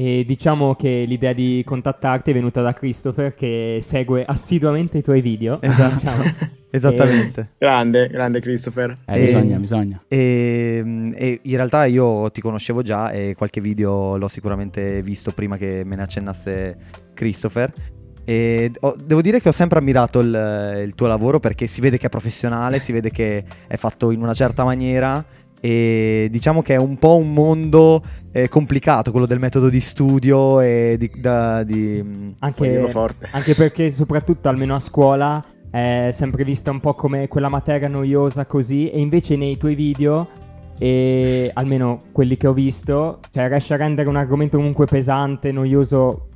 E diciamo che l'idea di contattarti è venuta da Christopher che segue assiduamente i tuoi video. Esatto. diciamo. Esattamente. Grande, grande Christopher. Eh, E- bisogna, bisogna. E, e in realtà io ti conoscevo già e qualche video l'ho sicuramente visto prima che me ne accennasse Christopher. E ho- devo dire che ho sempre ammirato il, il tuo lavoro perché si vede che è professionale, si vede che è fatto in una certa maniera e diciamo che è un po' un mondo eh, complicato quello del metodo di studio e di... da- di- dirlo Anche, forte. anche perché soprattutto almeno a scuola è sempre vista un po' come quella materia noiosa così e invece nei tuoi video e almeno quelli che ho visto cioè riesci a rendere un argomento comunque pesante, noioso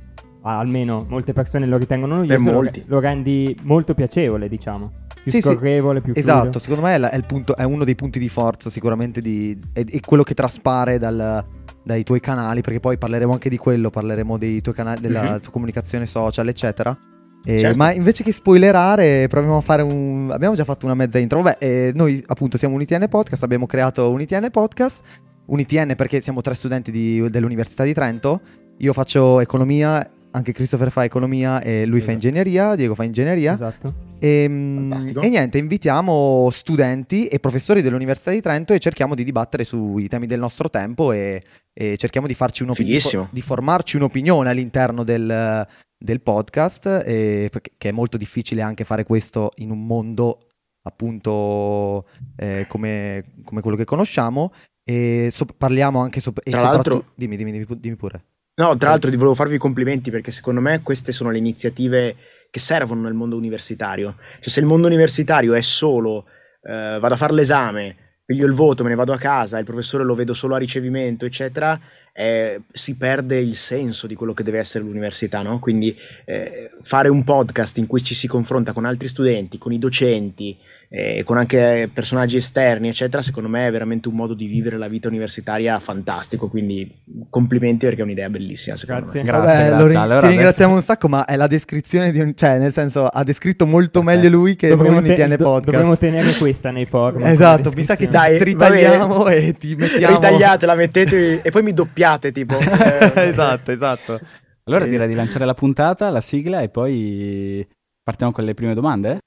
almeno molte persone lo ritengono noioso Per lo- molti. lo, rendi molto piacevole diciamo più Sì, sì. scorrevole, più fluido. Esatto, secondo me è, la- è il punto- è uno dei punti di forza sicuramente di, è, è quello che traspare dal- dai tuoi canali, perché poi parleremo anche di quello, parleremo dei tuoi canali, della Mhm. tua comunicazione social, eccetera. Eh, Certo. Ma invece che spoilerare, proviamo a fare un... Abbiamo già fatto una mezza intro. Vabbè, eh, noi appunto siamo UniTN Podcast, abbiamo creato UniTN Podcast. UniTN perché siamo tre studenti di- dell'Università di Trento. Io faccio economia, anche Christopher fa economia e lui fa Esatto. ingegneria, Diego fa ingegneria. Esatto. E, Fantastico. e niente, invitiamo studenti e professori dell'Università di Trento e cerchiamo di dibattere sui temi del nostro tempo e, e cerchiamo di farci un'opinione, Fighissimo. di formarci un'opinione all'interno del, del podcast, e- perché che è molto difficile anche fare questo in un mondo appunto eh, come, come quello che conosciamo. E so- parliamo anche sop- e Tra l'altro- soprattutto- dimmi, dimmi, dimmi pure. No, tra l'altro ti volevo farvi i complimenti perché secondo me queste sono le iniziative che servono nel mondo universitario. Cioè se il mondo universitario è solo eh, vado a fare l'esame, piglio il voto, me ne vado a casa, il professore lo vedo solo a ricevimento, eccetera, eh, si perde il senso di quello che deve essere l'università, no? Quindi eh, fare un podcast in cui ci si confronta con altri studenti, con i docenti, eh, con anche personaggi esterni, eccetera, secondo me è veramente un modo di vivere la vita universitaria fantastico. Quindi complimenti perché è un'idea bellissima, Grazie. me. Grazie, Vabbè, grazie. lo ri- Allora ti adesso- ringraziamo un sacco, ma è la descrizione di un... cioè, nel senso, ha descritto molto Perfetto. meglio lui che Dovremmo, noi te- tiene do- podcast. dovremmo tenere questa nei forum. Esatto, mi sa che. Dai, ti ritagliamo e ti mettiamo... Ritagliatela, mettete e poi mi doppiate tipo. Eh, esatto, esatto. Allora Eh, direi di lanciare la puntata, la sigla e poi partiamo con le prime domande.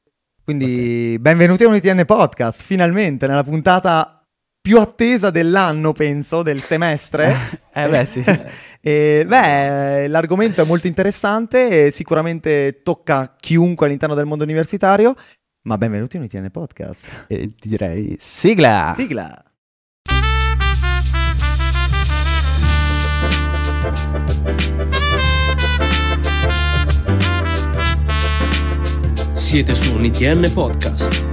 Quindi, benvenuti a un ITN Podcast, finalmente nella puntata più attesa dell'anno, penso, del semestre. Eh beh sì. E, beh, l'argomento è molto interessante e sicuramente tocca chiunque all'interno del mondo universitario, ma benvenuti a un ITN Podcast. E ti direi sigla! Sigla! Siete su un ITN Podcast.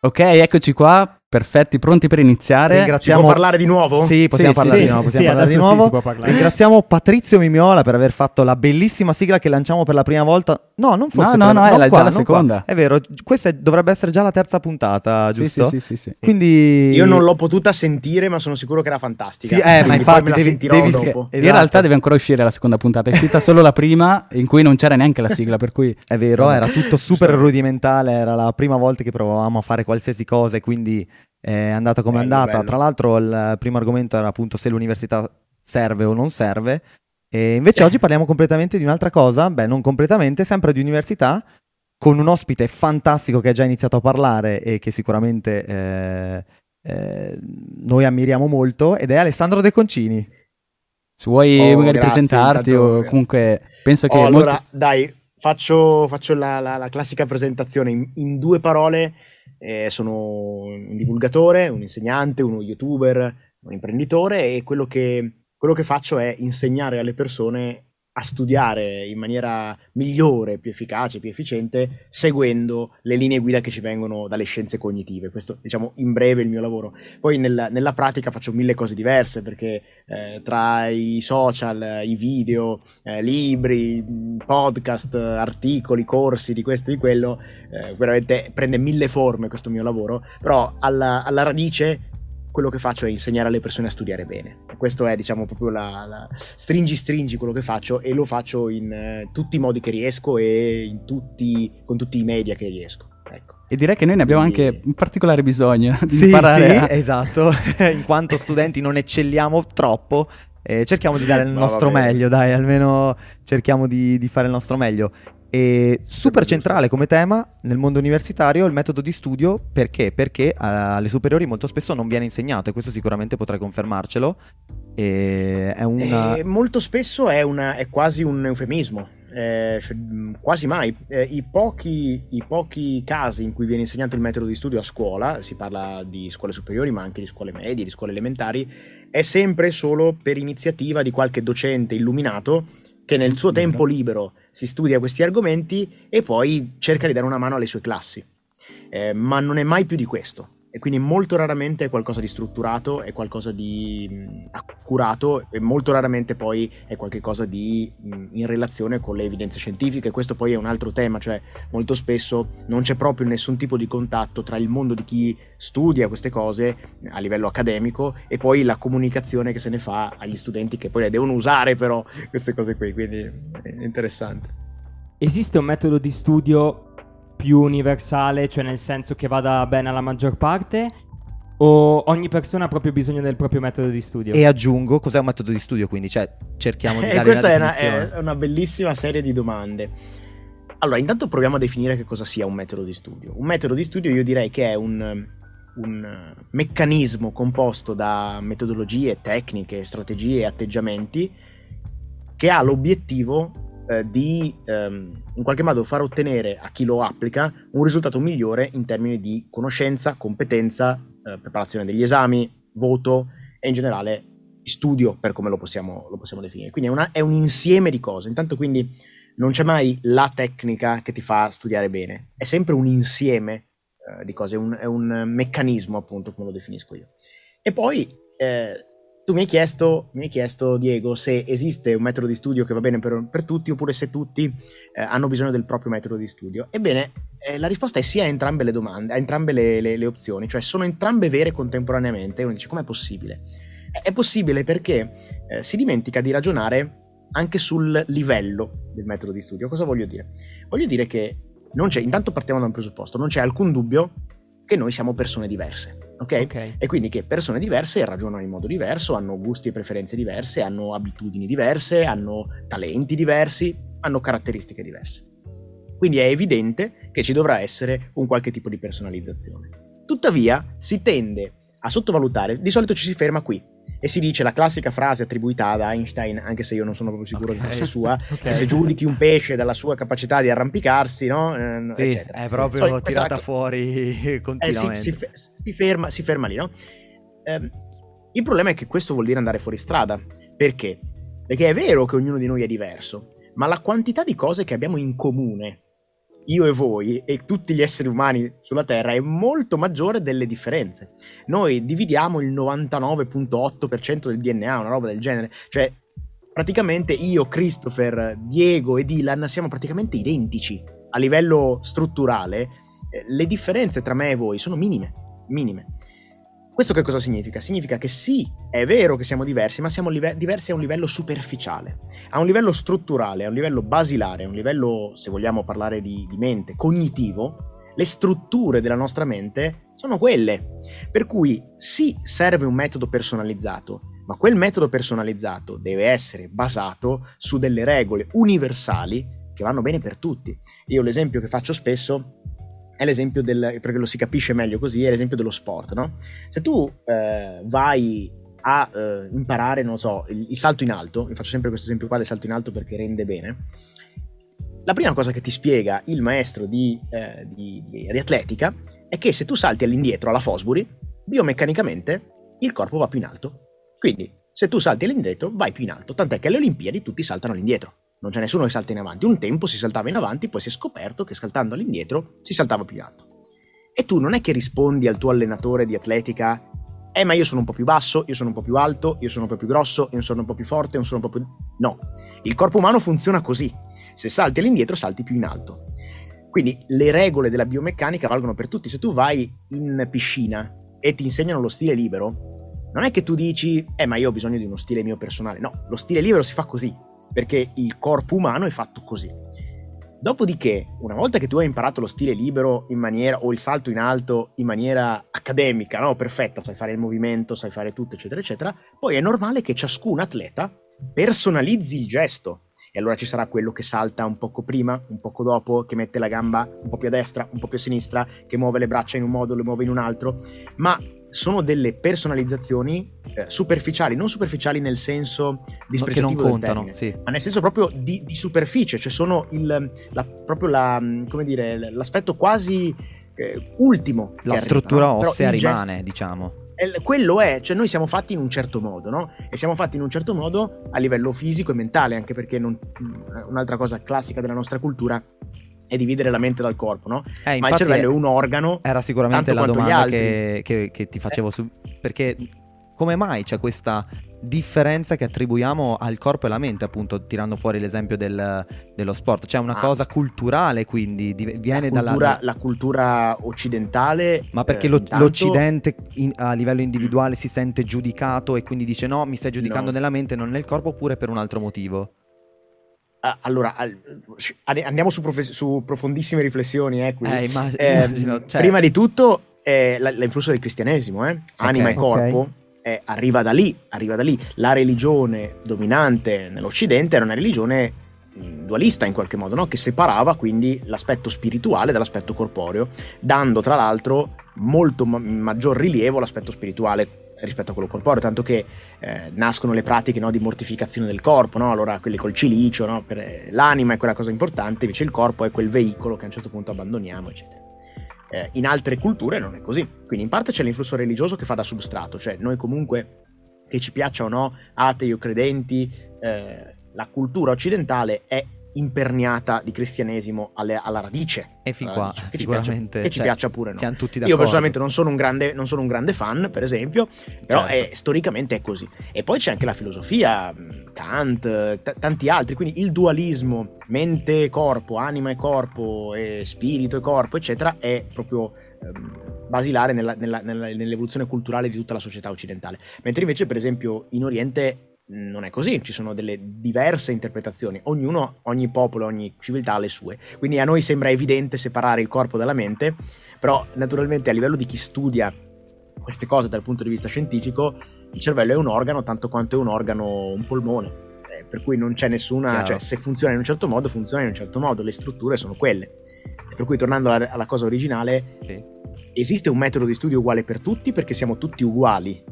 Ok, eccoci qua, perfetti, pronti per iniziare. Si Ringraziamo... può parlare di nuovo? Sì, possiamo Sì, parlare sì, di nuovo. sì, Possiamo parlare di sì, nuovo. parlare. Ringraziamo Patrizio Mimiola per aver fatto la bellissima sigla che lanciamo per la prima volta. No, non forse. No, no, no, è la- qua, già la non qua. seconda. È vero, questa è- dovrebbe essere già la terza puntata, Sì, giusto? sì, sì, sì, sì. Quindi Io non l'ho potuta sentire, ma sono sicuro che era fantastica. Sì, eh, ma infatti poi me la devi- sentirò devi- dopo. Esatto. In realtà deve ancora uscire la seconda puntata, è uscita solo la prima in cui non c'era neanche la sigla, per cui... È vero, era tutto super rudimentale, era la prima volta che provavamo a fare qualsiasi cosa e quindi è andata come è andata. bello. Tra l'altro il primo argomento era appunto se l'università serve o non serve. E invece Eh. oggi parliamo completamente di un'altra cosa, beh non completamente, sempre di università, con un ospite fantastico che ha già iniziato a parlare e che sicuramente eh, eh, noi ammiriamo molto ed è Alessandro De Concini. Se vuoi Oh, magari grazie, presentarti intanto- o comunque penso che Oh, molti- allora, dai, faccio, faccio la, la- la classica presentazione. In, in due parole, eh, sono un divulgatore, un insegnante, uno youtuber, un imprenditore e quello che, quello che faccio è insegnare alle persone a studiare in maniera migliore, più efficace, più efficiente, seguendo le linee guida che ci vengono dalle scienze cognitive. Questo, diciamo, in breve il mio lavoro. Poi nella, nella pratica faccio mille cose diverse perché eh, tra i social, i video, eh, libri, podcast, articoli, corsi di questo e di quello, eh, veramente prende mille forme questo mio lavoro, però alla, alla radice quello che faccio è insegnare alle persone a studiare bene. Questo è, diciamo, proprio la, la- stringi stringi quello che faccio e lo faccio in eh, tutti i modi che riesco e in tutti, con tutti i media che riesco. Ecco. E direi che noi ne abbiamo anche un particolare bisogno di Sì, imparare sì, a- esatto, in quanto studenti non eccelliamo troppo E cerchiamo di dare il nostro bene. meglio, dai, almeno cerchiamo di, di fare il nostro meglio. E super centrale come tema nel mondo universitario il metodo di studio perché? Perché alle superiori molto spesso non viene insegnato e questo sicuramente potrai confermarcelo. È una... E molto spesso è, una- è quasi un eufemismo, eh, cioè, quasi mai. Eh, i, pochi, I pochi casi in cui viene insegnato il metodo di studio a scuola, si parla di scuole superiori ma anche di scuole medie, di scuole elementari, è sempre solo per iniziativa di qualche docente illuminato che nel suo tempo libero si studia questi argomenti e poi cerca di dare una mano alle sue classi. Eh, ma non è mai più di questo. E quindi molto raramente è qualcosa di strutturato, è qualcosa di mh, accurato e molto raramente poi è qualcosa di mh, in relazione con le evidenze scientifiche. Questo poi è un altro tema, cioè molto spesso non c'è proprio nessun tipo di contatto tra il mondo di chi studia queste cose a livello accademico e poi la comunicazione che se ne fa agli studenti che poi le devono usare però queste cose qui, quindi è interessante. Esiste un metodo di studio più universale, cioè nel senso che vada bene alla maggior parte? O ogni persona ha proprio bisogno del proprio metodo di studio? E aggiungo, cos'è un metodo di studio quindi? Cioè, cerchiamo di E dare Eh, questa una è una, è una bellissima serie di domande. Allora, intanto proviamo a definire che cosa sia un metodo di studio. Un metodo di studio io direi che è un, un meccanismo composto da metodologie, tecniche, strategie e atteggiamenti che ha l'obiettivo eh, di ehm, in qualche modo far ottenere a chi lo applica un risultato migliore in termini di conoscenza, competenza, eh, preparazione degli esami, voto e in generale studio per come lo possiamo, lo possiamo definire. Quindi è, una- è un insieme di cose. Intanto quindi non c'è mai la tecnica che ti fa studiare bene, è sempre un insieme eh, di cose, un, è un meccanismo appunto come lo definisco io. E poi eh, tu mi hai, chiesto, mi hai chiesto, Diego, se esiste un metodo di studio che va bene per, per tutti oppure se tutti eh, hanno bisogno del proprio metodo di studio. Ebbene, eh, la risposta è sì a entrambe le domande, a entrambe le, le- le opzioni, cioè sono entrambe vere contemporaneamente. Uno dice, com'è possibile? È- È possibile perché eh, si dimentica di ragionare anche sul livello del metodo di studio. Cosa voglio dire? Voglio dire che non c'è, intanto partiamo da un presupposto, non c'è alcun dubbio che noi siamo persone diverse, ok? Ok. E quindi che persone diverse ragionano in modo diverso, hanno gusti e preferenze diverse, hanno abitudini diverse, hanno talenti diversi, hanno caratteristiche diverse. Quindi è evidente che ci dovrà essere un qualche tipo di personalizzazione. Tuttavia si tende a sottovalutare, di solito ci si ferma qui e si dice la classica frase attribuita ad Einstein, anche se io non sono proprio sicuro Ok. che fosse sua, Ok. che se giudichi un pesce dalla sua capacità di arrampicarsi, no? Eh, Sì, eccetera. è proprio Solito- questa- tirata fuori eh, si, continuamente. si fe- si ferma, si ferma lì, no? Ehm, il problema è che questo vuol dire andare fuori strada. Perché? Perché è vero che ognuno di noi è diverso, ma la quantità di cose che abbiamo in comune, io e voi, e tutti gli esseri umani sulla Terra, è molto maggiore delle differenze. Noi dividiamo il 99.8% del DNA, una roba del genere. Cioè, praticamente io, Christopher, Diego e Dylan siamo praticamente identici a livello strutturale. Eh, Le differenze tra me e voi sono minime, minime. Questo che cosa significa? Significa che sì, è vero che siamo diversi, ma siamo live- diversi a un livello superficiale, a un livello strutturale, a un livello basilare, a un livello, se vogliamo parlare di, di mente, cognitivo. Le strutture della nostra mente sono quelle. Per cui sì, serve un metodo personalizzato, ma quel metodo personalizzato deve essere basato su delle regole universali che vanno bene per tutti. Io l'esempio che faccio spesso è l'esempio del, perché lo si capisce meglio così, è l'esempio dello sport, no? Se tu eh, vai a eh, imparare, non so, il, il salto in alto, io faccio sempre questo esempio qua del salto in alto perché rende bene, la prima cosa che ti spiega il maestro di, eh, di- di- di atletica è che se tu salti all'indietro alla Fosbury, biomeccanicamente il corpo va più in alto. Quindi, se tu salti all'indietro, vai più in alto. Tant'è che alle Olimpiadi tutti saltano all'indietro. Non c'è nessuno che salta in avanti. Un tempo si saltava in avanti, poi si è scoperto che saltando all'indietro si saltava più in alto. E tu non è che rispondi al tuo allenatore di atletica, eh ma io sono un po' più basso, io sono un po' più alto, io sono un po' più grosso, io sono un po' più forte, io sono un po' più... No, il corpo umano funziona così. Se salti all'indietro, salti più in alto. Quindi le regole della biomeccanica valgono per tutti. Se tu vai in piscina e ti insegnano lo stile libero, non è che tu dici, eh ma io ho bisogno di uno stile mio personale. No, lo stile libero si fa così, perché il corpo umano è fatto così. Dopodiché, una volta che tu hai imparato lo stile libero in maniera, o il salto in alto in maniera accademica, no? perfetta, sai fare il movimento, sai fare tutto, eccetera, eccetera, poi è normale che ciascun atleta personalizzi il gesto. E allora ci sarà quello che salta un poco prima, un poco dopo, che mette la gamba un po' più a destra, un po' più a sinistra, che muove le braccia in un modo, le muove in un altro. Ma sono delle personalizzazioni eh, superficiali, non superficiali nel senso dispregiativo che non contano, termine, sì. ma nel senso proprio di, di superficie, cioè sono il, la, proprio la, come dire, l'aspetto quasi eh, ultimo. La struttura arriva, no? Ossea gesto- rimane, diciamo. eh, quello è, cioè noi siamo fatti in un certo modo, no? E siamo fatti in un certo modo a livello fisico e mentale, anche perché non- un'altra cosa classica della nostra cultura è dividere la mente dal corpo, no? Eh, Ma il cervello è un organo Era sicuramente la domanda che, che- che ti facevo su... Perché come mai c'è questa differenza che attribuiamo al corpo e alla mente, appunto, tirando fuori l'esempio del- dello sport? C'è una Ah. cosa culturale, quindi di- viene la, cultura, dalla... la cultura occidentale. Ma perché eh, lo- intanto- l'Occidente in- a livello individuale si sente giudicato e quindi dice no, mi stai giudicando No. nella mente, non nel corpo, oppure per un altro motivo? Ah, allora, al- andiamo su, profe- su profondissime riflessioni, eh. Eh, immag- Eh, immagino, cioè- Prima di tutto, eh, la- l'influsso del cristianesimo, eh? anima Ok. e corpo, eh, arriva da lì, arriva da lì. La religione dominante nell'Occidente era una religione mh, dualista in qualche modo, no? che separava quindi l'aspetto spirituale dall'aspetto corporeo, dando tra l'altro molto ma- maggior rilievo all'aspetto spirituale rispetto a quello corporeo, tanto che eh, nascono le pratiche no, di mortificazione del corpo, no? allora quelli col cilicio, no? Per, eh, l'anima è quella cosa importante, invece il corpo è quel veicolo che a un certo punto abbandoniamo, eccetera. Eh, in altre culture non è così, quindi in parte c'è l'influsso religioso che fa da substrato, cioè noi comunque, che ci piaccia o no, atei o credenti, eh, la cultura occidentale è imperniata di cristianesimo alle- alla radice. E fin qua radice, che ci piaccia, che ci cioè, piaccia pure no. siamo tutti Io d'accordo. personalmente non sono un grande, non sono un grande fan, per esempio, però Certo. è- storicamente è così. E poi c'è anche la filosofia, Kant, t- tanti altri, quindi il dualismo mente e corpo, anima e corpo, e spirito e corpo, eccetera, è proprio ehm, basilare nella- nella- nella- nell'evoluzione culturale di tutta la società occidentale. Mentre invece, per esempio, in Oriente non è così, ci sono delle diverse interpretazioni, ognuno, ogni popolo, ogni civiltà ha le sue. Quindi a noi sembra evidente separare il corpo dalla mente, però naturalmente a livello di chi studia queste cose dal punto di vista scientifico, il cervello è un organo tanto quanto è un organo, un polmone. Eh, per cui non c'è nessuna, Chiaro. cioè se funziona in un certo modo, funziona in un certo modo, le strutture sono quelle. Per cui tornando alla, alla cosa originale, Sì. esiste un metodo di studio uguale per tutti perché siamo tutti uguali.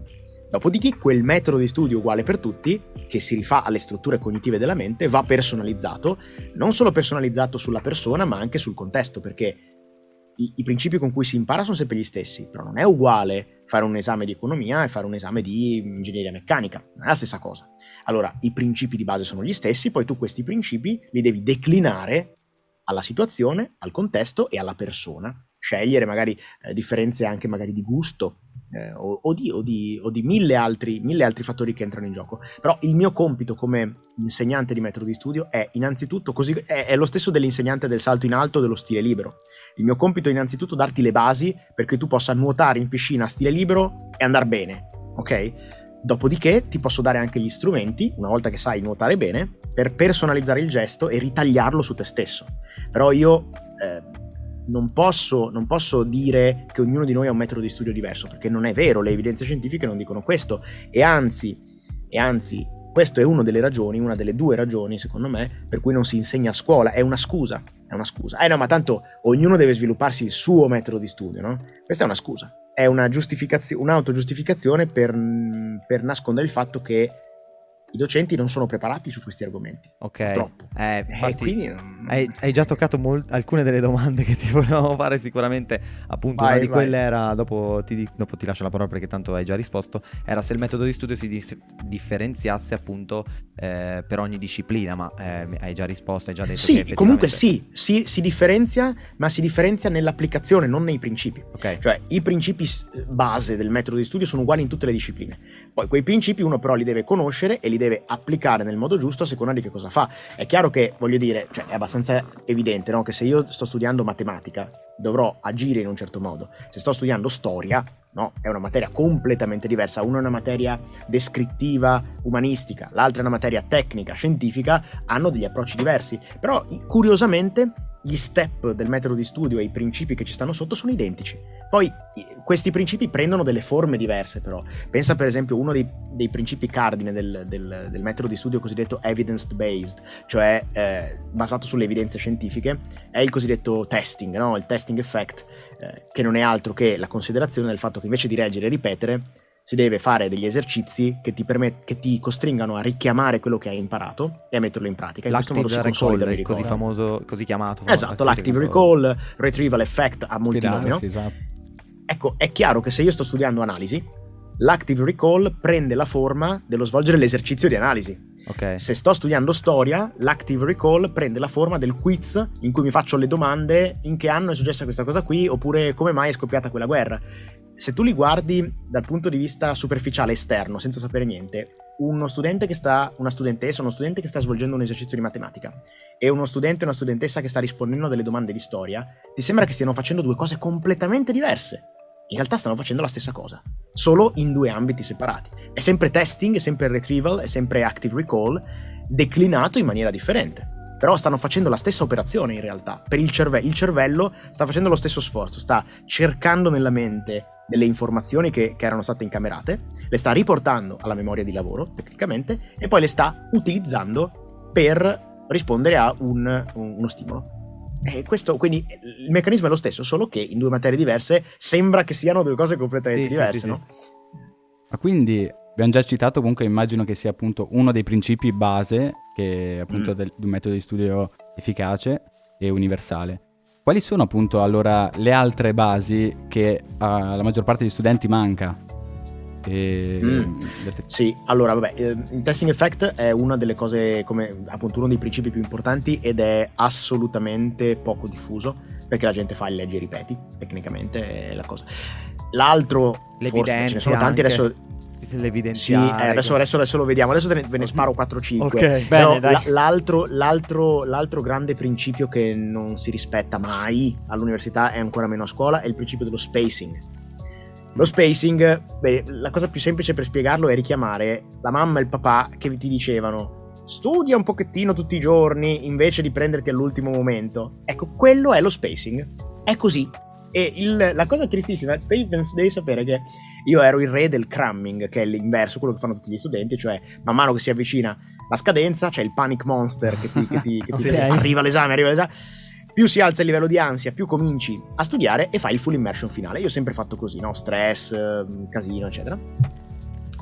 Dopodiché quel metodo di studio uguale per tutti, che si rifà alle strutture cognitive della mente, va personalizzato, non solo personalizzato sulla persona, ma anche sul contesto, perché i, i principi con cui si impara sono sempre gli stessi, però non è uguale fare un esame di economia e fare un esame di ingegneria meccanica, non è la stessa cosa. Allora, i principi di base sono gli stessi, poi tu questi principi li devi declinare alla situazione, al contesto e alla persona. Scegliere magari eh, differenze anche magari di gusto eh, o, o di, o di- o di mille, altri, mille altri fattori che entrano in gioco. Però il mio compito come insegnante di metodo di studio è innanzitutto, così, è, è lo stesso dell'insegnante del salto in alto dello stile libero. Il mio compito è innanzitutto darti le basi perché tu possa nuotare in piscina a stile libero e andare bene, ok? Dopodiché ti posso dare anche gli strumenti, una volta che sai nuotare bene, per personalizzare il gesto e ritagliarlo su te stesso. Però io eh, non, posso, non posso dire che ognuno di noi ha un metodo di studio diverso, perché non è vero, le evidenze scientifiche non dicono questo. E anzi, e anzi, questa è una delle ragioni, una delle due ragioni, secondo me, per cui non si insegna a scuola. È una scusa, è una scusa. Eh no, ma tanto ognuno deve svilupparsi il suo metodo di studio, no? Questa è una scusa. È una giustificazio- un'autogiustificazione per, per nascondere il fatto che i docenti non sono preparati su questi argomenti. Ok. Purtroppo. Eh, E infatti, quindi hai, hai già toccato mol- alcune delle domande che ti volevamo fare sicuramente. Appunto, Vai, una di vai. quelle era, dopo ti, dopo ti lascio la parola perché tanto hai già risposto, era se il metodo di studio si dis- differenziasse appunto eh, per ogni disciplina, ma eh, hai già risposto, hai già detto Sì, effettivamente- comunque sì, si, si differenzia, ma si differenzia nell'applicazione, non nei principi. Ok. Cioè, i principi base del metodo di studio sono uguali in tutte le discipline. Poi quei principi uno però li deve conoscere e li deve applicare nel modo giusto a seconda di che cosa fa. È chiaro che, voglio dire, cioè è abbastanza evidente no? che se io sto studiando matematica dovrò agire in un certo modo. Se sto studiando storia, no? È una materia completamente diversa. Una è una materia descrittiva, umanistica, l'altra è una materia tecnica, scientifica, hanno degli approcci diversi. Però, curiosamente, gli step del metodo di studio e i principi che ci stanno sotto sono identici. Poi questi principi prendono delle forme diverse però. Pensa per esempio uno dei, dei, principi cardine del, del, del, metodo di studio cosiddetto evidence-based, cioè eh, basato sulle evidenze scientifiche, è il cosiddetto testing, no? il testing effect, eh, che non è altro che la considerazione del fatto che invece di leggere e ripetere, si deve fare degli esercizi che ti, permet- che ti, costringano a richiamare quello che hai imparato e a metterlo in pratica. In l'active questo modo si recall, il così famoso, così chiamato. Esatto, l'active recall, retrieval effect nomi. No? Esatto. Ecco, è chiaro che se io sto studiando analisi, l'active recall prende la forma dello svolgere l'esercizio di analisi. Okay. Se sto studiando storia, l'active recall prende la forma del quiz in cui mi faccio le domande in che anno è successa questa cosa qui oppure come mai è scoppiata quella guerra se tu li guardi dal punto di vista superficiale esterno, senza sapere niente, uno studente che sta, una studentessa, uno studente che sta svolgendo un esercizio di matematica e uno studente o una studentessa che sta rispondendo a delle domande di storia, ti sembra che stiano facendo due cose completamente diverse. In realtà stanno facendo la stessa cosa, solo in due ambiti separati. È sempre testing, è sempre retrieval, è sempre active recall, declinato in maniera differente però stanno facendo la stessa operazione in realtà. Per il cervello, il cervello sta facendo lo stesso sforzo, sta cercando nella mente delle informazioni che, che, erano state incamerate, le sta riportando alla memoria di lavoro, tecnicamente, e poi le sta utilizzando per rispondere a un, un, uno stimolo. E questo, quindi il meccanismo è lo stesso, solo che in due materie diverse sembra che siano due cose completamente sì, diverse, sì, sì, no? Ma quindi abbiamo già citato, comunque immagino che sia appunto uno dei principi base che appunto mm. del, di un metodo di studio efficace e universale. Quali sono appunto allora le altre basi che alla maggior parte degli studenti manca? E... Mm. Sì, allora vabbè, eh, il testing effect è una delle cose, come appunto uno dei principi più importanti ed è assolutamente poco diffuso perché la gente fa il leggi e ripeti, tecnicamente è la cosa. L'altro, forse, ce ne sono tanti anche. adesso l'evidenziare. Sì, eh, adesso, adesso, adesso, lo vediamo. Adesso ve ne sparo 4-5. Ok, Però bene, l'altro, l'altro, l'altro, grande principio che non si rispetta mai all'università e ancora meno a scuola è il principio dello spacing. Lo spacing, beh, la cosa più semplice per spiegarlo è richiamare la mamma e il papà che ti dicevano studia un pochettino tutti i giorni invece di prenderti all'ultimo momento. Ecco, quello è lo spacing. È così. E il, la cosa tristissima, devi sapere che io ero il re del cramming, che è l'inverso, quello che fanno tutti gli studenti, cioè man mano che si avvicina la scadenza, c'è il panic monster che ti, che ti, che ti okay. arriva l'esame, arriva l'esame. Più si alza il livello di ansia, più cominci a studiare e fai il full immersion finale. Io ho sempre fatto così, no? Stress, casino, eccetera.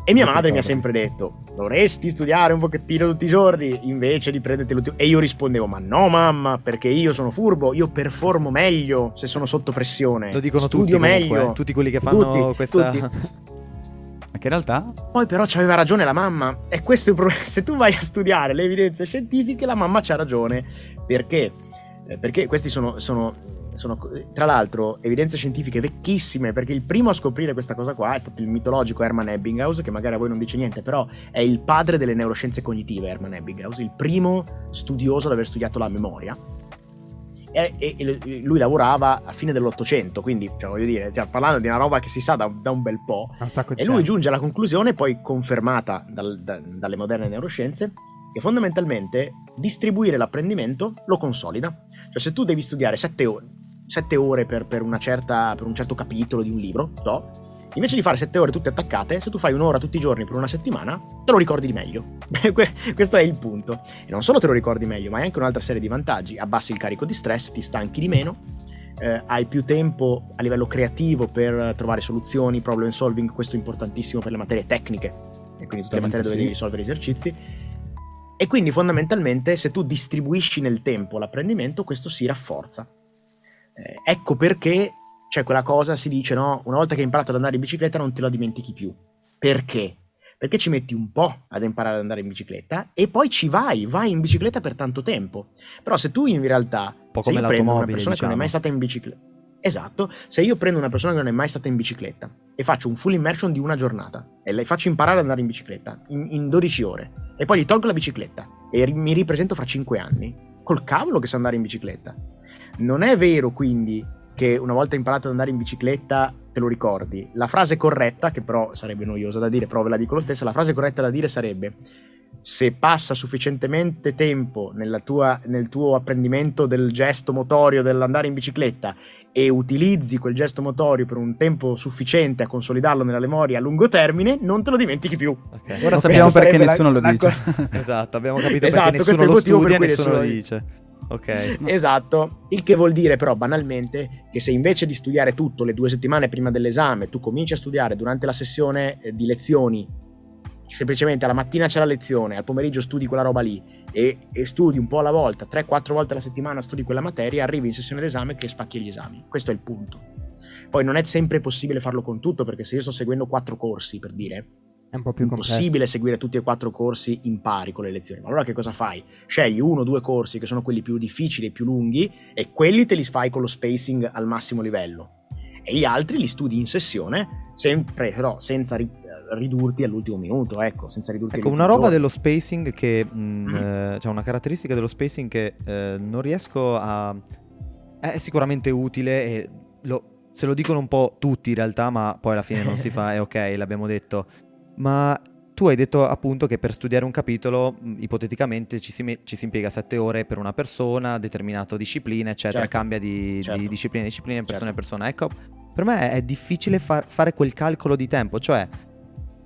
E mia madre mi ha sempre detto: dovresti studiare un pochettino tutti i giorni invece di prenderti l'ultimo. E io rispondevo: Ma no, mamma, perché io sono furbo, io performo meglio se sono sotto pressione. Lo dicono Studio tutti, meglio. Comunque, tutti quelli che fanno tutti, questa. Tutti. Ma che in realtà. Poi, però, c'aveva ragione la mamma. E questo è il problema. Se tu vai a studiare le evidenze scientifiche, la mamma c'ha ragione. Perché? Eh, perché questi sono, sono sono tra l'altro evidenze scientifiche vecchissime, perché il primo a scoprire questa cosa qua è stato il mitologico Hermann Ebbinghaus, che magari a voi non dice niente, però è il padre delle neuroscienze cognitive, Hermann Ebbinghaus, il primo studioso ad aver studiato la memoria. E, e, lui lavorava a fine dell'Ottocento, quindi cioè, voglio dire, stiamo parlando di una roba che si sa da, da un bel po'. Un e lui tempo. giunge alla conclusione, poi confermata dal, da, dalle moderne neuroscienze, che fondamentalmente distribuire l'apprendimento lo consolida. Cioè se tu devi studiare sette ore, sette ore per, per, certa, per, un certo capitolo di un libro, to, invece di fare sette ore tutte attaccate, se tu fai un'ora tutti i giorni per una settimana, te lo ricordi di meglio. Questo è il punto. E non solo te lo ricordi meglio, ma hai anche un'altra serie di vantaggi. Abbassi il carico di stress, ti stanchi di meno, eh, hai più tempo a livello creativo per trovare soluzioni, problem solving, questo è importantissimo per le materie tecniche, e quindi tutte le materie dove devi risolvere esercizi. E quindi fondamentalmente se tu distribuisci nel tempo l'apprendimento, questo si rafforza. Eh, ecco perché c'è quella cosa, si dice, no? Una volta che hai imparato ad andare in bicicletta non te la dimentichi più. Perché? Perché ci metti un po' ad imparare ad andare in bicicletta e poi ci vai, vai in bicicletta per tanto tempo. Però se tu in realtà un po' come l'automobile, una persona diciamo. che non è mai diciamo. stata in bicicletta Esatto, se io prendo una persona che non è mai stata in bicicletta e faccio un full immersion di una giornata e le faccio imparare ad andare in bicicletta in, in 12 ore e poi gli tolgo la bicicletta e ri- mi ripresento fra 5 anni, col cavolo che sa andare in bicicletta. Non è vero quindi che una volta imparato ad andare in bicicletta te lo ricordi. La frase corretta, che però sarebbe noiosa da dire, però ve la dico lo stesso, la frase corretta da dire sarebbe se passa sufficientemente tempo tua, nel tuo apprendimento del gesto motorio dell'andare in bicicletta e utilizzi quel gesto motorio per un tempo sufficiente a consolidarlo nella memoria a lungo termine, non te lo dimentichi più. Okay. Ora sappiamo perché nessuno la, lo dice. La... esatto, abbiamo capito esatto, perché nessuno lo studia e nessuno lo dice. Ok. Esatto, il che vuol dire però banalmente che se invece di studiare tutto le due settimane prima dell'esame tu cominci a studiare durante la sessione eh, di lezioni semplicemente alla mattina c'è la lezione, al pomeriggio studi quella roba lì e, e studi un po' alla volta, 3-4 volte alla settimana studi quella materia, arrivi in sessione d'esame che spacchi gli esami. Questo è il punto. Poi non è sempre possibile farlo con tutto perché se io sto seguendo quattro corsi, per dire, è un po' più impossibile seguire tutti e quattro corsi in pari con le lezioni. Ma allora che cosa fai? Scegli uno o due corsi che sono quelli più difficili e più lunghi e quelli te li fai con lo spacing al massimo livello. E gli altri li studi in sessione, sempre però senza ridurti all'ultimo minuto, ecco, senza ridurti Ecco, una roba giorni. dello spacing che mh, mm. eh, cioè una caratteristica dello spacing che eh, non riesco a è sicuramente utile e lo, se lo dicono un po' tutti in realtà, ma poi alla fine non si fa, è ok, l'abbiamo detto. Ma tu hai detto appunto che per studiare un capitolo, mh, ipoteticamente ci si, me- ci si, impiega sette ore per una persona, determinata disciplina, eccetera, certo. cambia di, certo. di disciplina in disciplina, persona certo. persona. Ecco, per me è difficile far, fare quel calcolo di tempo, cioè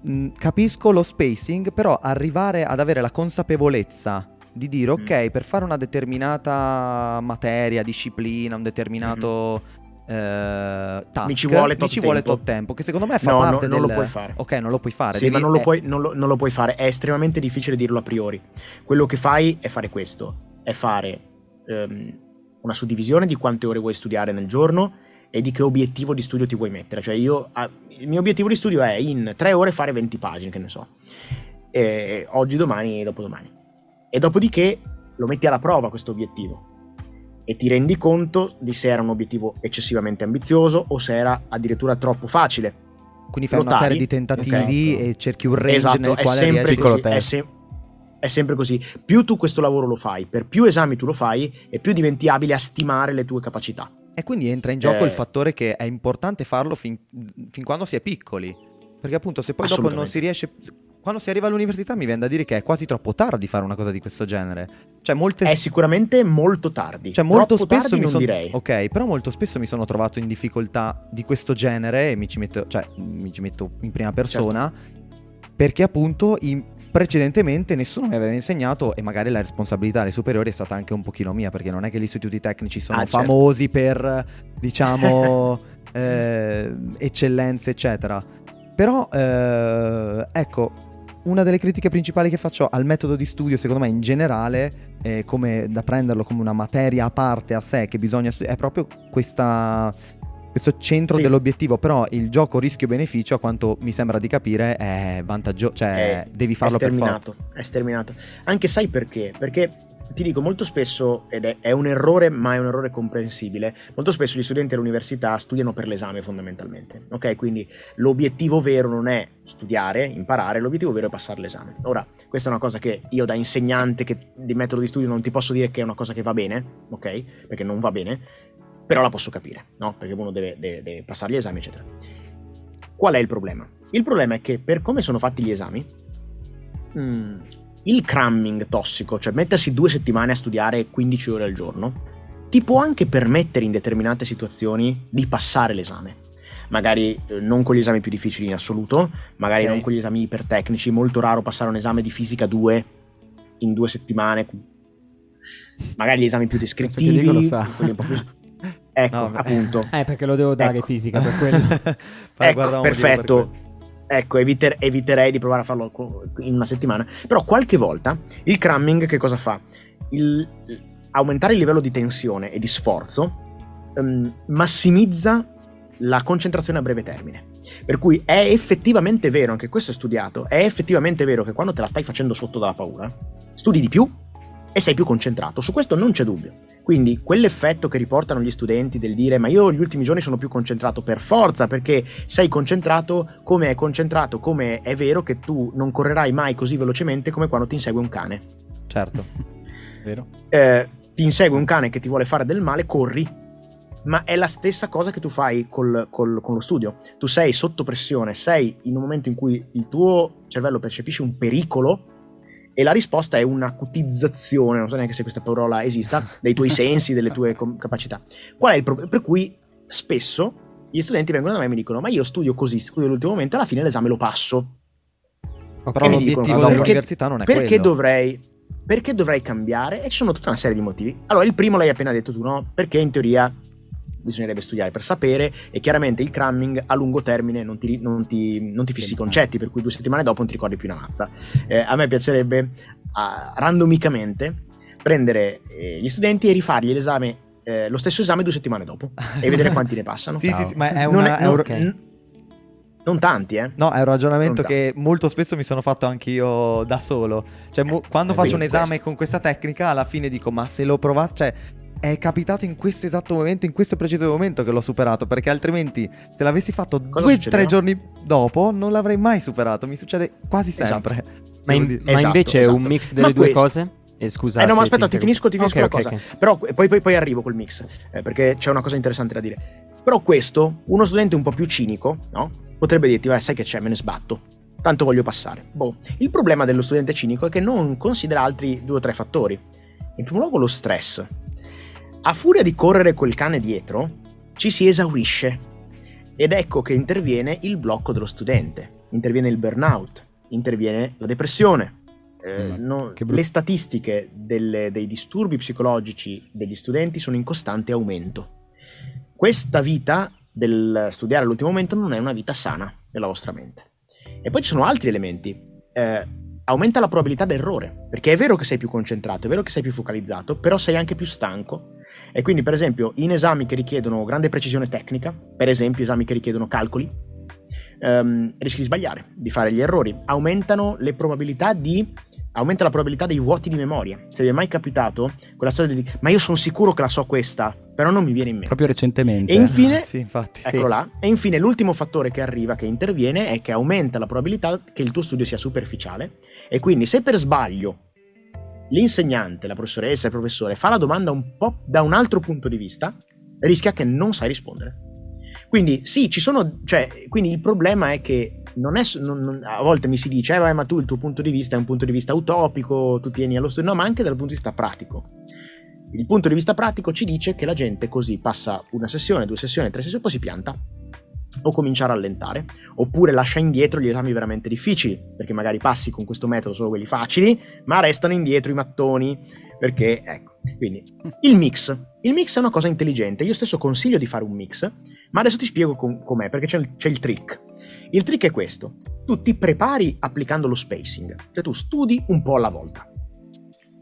mh, capisco lo spacing, però arrivare ad avere la consapevolezza di dire mm. ok, per fare una determinata materia, disciplina, un determinato mm-hmm. eh, task, mi ci vuole tot, ci tempo. vuole tot tempo, che secondo me fa no, parte no, del... non lo puoi fare. Ok, non lo puoi fare. Sì, devi... ma non lo, puoi, non, lo, non lo puoi fare, è estremamente difficile dirlo a priori. Quello che fai è fare questo, è fare um, una suddivisione di quante ore vuoi studiare nel giorno e di che obiettivo di studio ti vuoi mettere. Cioè io, ah, il mio obiettivo di studio è in tre ore fare 20 pagine, che ne so. E oggi, domani e dopodomani. E dopodiché lo metti alla prova questo obiettivo e ti rendi conto di se era un obiettivo eccessivamente ambizioso o se era addirittura troppo facile. Quindi fai Notari, una serie di tentativi esatto. e cerchi un range esatto, nel quale riesci così, è, se- è sempre così. Più tu questo lavoro lo fai, per più esami tu lo fai e più diventi abile a stimare le tue capacità. E quindi entra in gioco eh... il fattore che è importante farlo fin, fin, quando si è piccoli. Perché appunto se poi dopo non si riesce... Quando si arriva all'università mi viene da dire che è quasi troppo tardi fare una cosa di questo genere. Cioè, molte... È sicuramente molto tardi. Cioè, molto troppo spesso mi sono... direi. Ok, però molto spesso mi sono trovato in difficoltà di questo genere e mi ci metto, cioè, mi ci metto in prima persona. Certo. Perché appunto in precedentemente nessuno mi aveva insegnato e magari la responsabilità dei superiori è stata anche un pochino mia perché non è che gli istituti tecnici sono ah, certo. famosi per diciamo eh, eccellenze eccetera però eh, ecco una delle critiche principali che faccio al metodo di studio secondo me in generale è come da prenderlo come una materia a parte a sé che bisogna studiare è proprio questa questo centro sì. dell'obiettivo, però il gioco rischio-beneficio, a quanto mi sembra di capire, è vantaggioso, cioè è, devi farlo è sterminato, per forza. È sterminato. Anche sai perché? Perché ti dico molto spesso, ed è, è, un errore, ma è un errore comprensibile, molto spesso gli studenti all'università studiano per l'esame fondamentalmente, ok? Quindi l'obiettivo vero non è studiare, imparare, l'obiettivo vero è passare l'esame. Ora, questa è una cosa che io da insegnante che, di metodo di studio non ti posso dire che è una cosa che va bene, ok? Perché non va bene, però la posso capire, no? Perché uno deve, deve, deve passare gli esami, eccetera. Qual è il problema? Il problema è che per come sono fatti gli esami, mh, mm, il cramming tossico, cioè mettersi due settimane a studiare 15 ore al giorno, ti può anche permettere in determinate situazioni di passare l'esame. Magari eh, non con gli esami più difficili in assoluto, magari okay. non con gli esami ipertecnici, molto raro passare un esame di fisica 2 in due settimane, magari gli esami più descrittivi, quelli un po' più Ecco, no, appunto. Eh, perché lo devo dare ecco. fisica per quello. ecco, perfetto. Per ecco, eviter- eviterei di provare a farlo in una settimana. Però qualche volta il cramming che cosa fa? Il, aumentare il livello di tensione e di sforzo um, massimizza la concentrazione a breve termine. Per cui è effettivamente vero, anche questo è studiato, è effettivamente vero che quando te la stai facendo sotto dalla paura, studi di più e sei più concentrato. Su questo non c'è dubbio. Quindi quell'effetto che riportano gli studenti del dire ma io gli ultimi giorni sono più concentrato per forza perché sei concentrato come è concentrato, come è vero che tu non correrai mai così velocemente come quando ti insegue un cane. Certo. Vero? Eh, ti insegue un cane che ti vuole fare del male, corri. Ma è la stessa cosa che tu fai col- col- con lo studio. Tu sei sotto pressione, sei in un momento in cui il tuo cervello percepisce un pericolo e la risposta è un'acutizzazione, non so neanche se questa parola esista, dei tuoi sensi, delle tue com- capacità. Qual è il problema? Per cui spesso gli studenti vengono da me e mi dicono ma io studio così, studio all'ultimo momento e alla fine l'esame lo passo. Ok. Però l'obiettivo dicono, dell'università non è perché quello. dovrei perché dovrei cambiare? E ci sono tutta una serie di motivi. Allora, il primo l'hai appena detto tu, no? Perché in teoria bisognerebbe studiare per sapere e chiaramente il cramming a lungo termine non ti, non ti- non ti fissi i concetti, per cui due settimane dopo non ti ricordi più una mazza. Eh, a me piacerebbe ah, randomicamente prendere eh, gli studenti e rifargli l'esame, eh, lo stesso esame due settimane dopo e vedere quanti ne passano. Sì, sì, sì, ma è, Non, una, è- è un- non- ok. n- non tanti, eh. No, è un ragionamento che molto spesso mi sono fatto anch'io da solo. Cioè, mo- quando eh, faccio un esame questo. con questa tecnica, alla fine dico, ma se lo provassi, cioè, è capitato in questo esatto momento, in questo preciso momento che l'ho superato, perché altrimenti se l'avessi fatto Cosa due o tre giorni dopo, non l'avrei mai superato. Mi succede quasi Esatto. sempre. Ma, Devo in- dire. ma Esatto, invece è esatto. un mix delle Ma due questo- cose? E scusa. Eh no, ma aspetta, ti finisco, ti finisco Ok, la ok, cosa. ok. Però poi, poi- poi arrivo col mix, eh, perché c'è una cosa interessante da dire. Però questo, uno studente un po' più cinico, no? Potrebbe dirti, vai, sai che c'è, me ne sbatto. Tanto voglio passare. Boh. Il problema dello studente cinico è che non considera altri due o tre fattori. In primo luogo lo stress. A furia di correre quel cane dietro, ci si esaurisce. Ed ecco che interviene il blocco dello studente, interviene il burnout, interviene la depressione. Eh, Mm, no- brutto. le statistiche delle- dei disturbi psicologici degli studenti sono in costante aumento. Questa vita del studiare all'ultimo momento non è una vita sana della vostra mente. E poi ci sono altri elementi. Eh, aumenta la probabilità d'errore, perché è vero che sei più concentrato, è vero che sei più focalizzato, però sei anche più stanco. E quindi, per esempio, in esami che richiedono grande precisione tecnica, per esempio esami che richiedono calcoli, ehm, rischi di sbagliare, di fare gli errori. Aumentano le probabilità di aumenta la probabilità dei vuoti di memoria. Se vi è mai capitato quella storia di ma io sono sicuro che la so questa, però non mi viene in mente. Proprio recentemente. E infine, Sì, infatti. eccolo là. E infine l'ultimo fattore che arriva, che interviene, è che aumenta la probabilità che il tuo studio sia superficiale. E quindi se per sbaglio l'insegnante, la professoressa, il professore fa la domanda un po' da un altro punto di vista, rischia che non sai rispondere. Quindi sì, ci sono, cioè, quindi il problema è che non è, non- non- a volte mi si dice, eh, vai, ma tu il tuo punto di vista è un punto di vista utopico, tu tieni allo studio, no, ma anche dal punto di vista pratico. Il punto di vista pratico ci dice che la gente così passa una sessione, due sessioni, tre sessioni, poi si pianta o comincia a rallentare, oppure lascia indietro gli esami veramente difficili, perché magari passi con questo metodo solo quelli facili, ma restano indietro i mattoni, perché ecco. Quindi il mix. Il mix è una cosa intelligente, io stesso consiglio di fare un mix, ma adesso ti spiego com- com'è, perché c'è il, c'è il trick. Il trick è questo, tu ti prepari applicando lo spacing, cioè tu studi un po' alla volta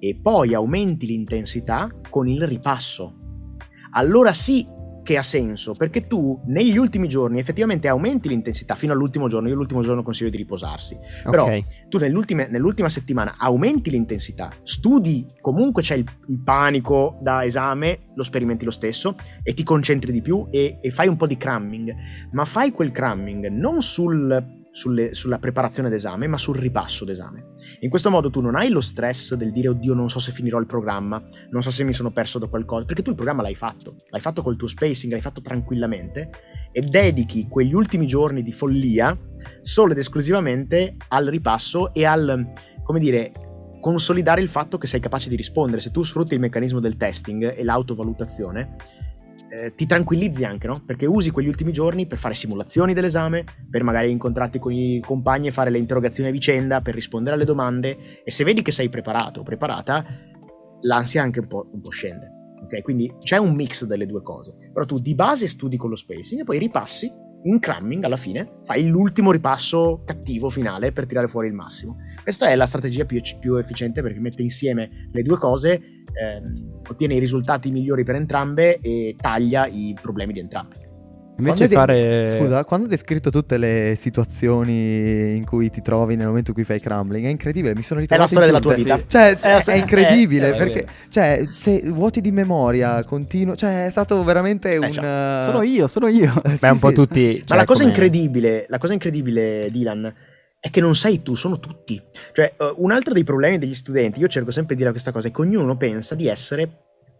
e poi aumenti l'intensità con il ripasso. Allora sì che ha senso, perché tu negli ultimi giorni effettivamente aumenti l'intensità fino all'ultimo giorno, io l'ultimo giorno consiglio di riposarsi, però Ok. tu nell'ultima, nell'ultima settimana aumenti l'intensità, studi, comunque c'è il, il panico da esame, lo sperimenti lo stesso e ti concentri di più e, e fai un po' di cramming, ma fai quel cramming non sul- sulle- sulla preparazione d'esame, ma sul ripasso d'esame. In questo modo tu non hai lo stress del dire oddio non so se finirò il programma, non so se mi sono perso da qualcosa, perché tu il programma l'hai fatto, l'hai fatto col tuo spacing, l'hai fatto tranquillamente e dedichi quegli ultimi giorni di follia solo ed esclusivamente al ripasso e al, come dire, consolidare il fatto che sei capace di rispondere. Se tu sfrutti il meccanismo del testing e l'autovalutazione, eh, ti tranquillizzi anche, no? Perché usi quegli ultimi giorni per fare simulazioni dell'esame, per magari incontrarti con i compagni e fare le interrogazioni a vicenda, per rispondere alle domande e se vedi che sei preparato o preparata, l'ansia anche un po', un po' scende. Ok, quindi c'è un mix delle due cose. Però tu di base studi con lo spacing e poi ripassi in cramming alla fine, fai l'ultimo ripasso cattivo finale per tirare fuori il massimo. Questa è la strategia più, più efficiente perché mette insieme le due cose, ehm, ottiene i risultati migliori per entrambe e taglia i problemi di entrambe. Invece Quando fare... de- Scusa, quando hai descritto tutte le situazioni in cui ti trovi nel momento in cui fai crumbling, è incredibile, mi sono È la ritrovato storia della tua vita. Cioè, È è, è incredibile, eh, eh, perché, cioè, se vuoti di memoria, continuo, cioè, è stato veramente un... già. eh, Sono io, sono io. eh, Beh, sì, un po' sì. tutti. Ma cioè, la cosa come- incredibile, la cosa incredibile, Dylan, è che non sei tu, sono tutti. Cioè, eh, un altro dei problemi degli studenti, io cerco sempre di dire questa cosa, è che ognuno pensa di essere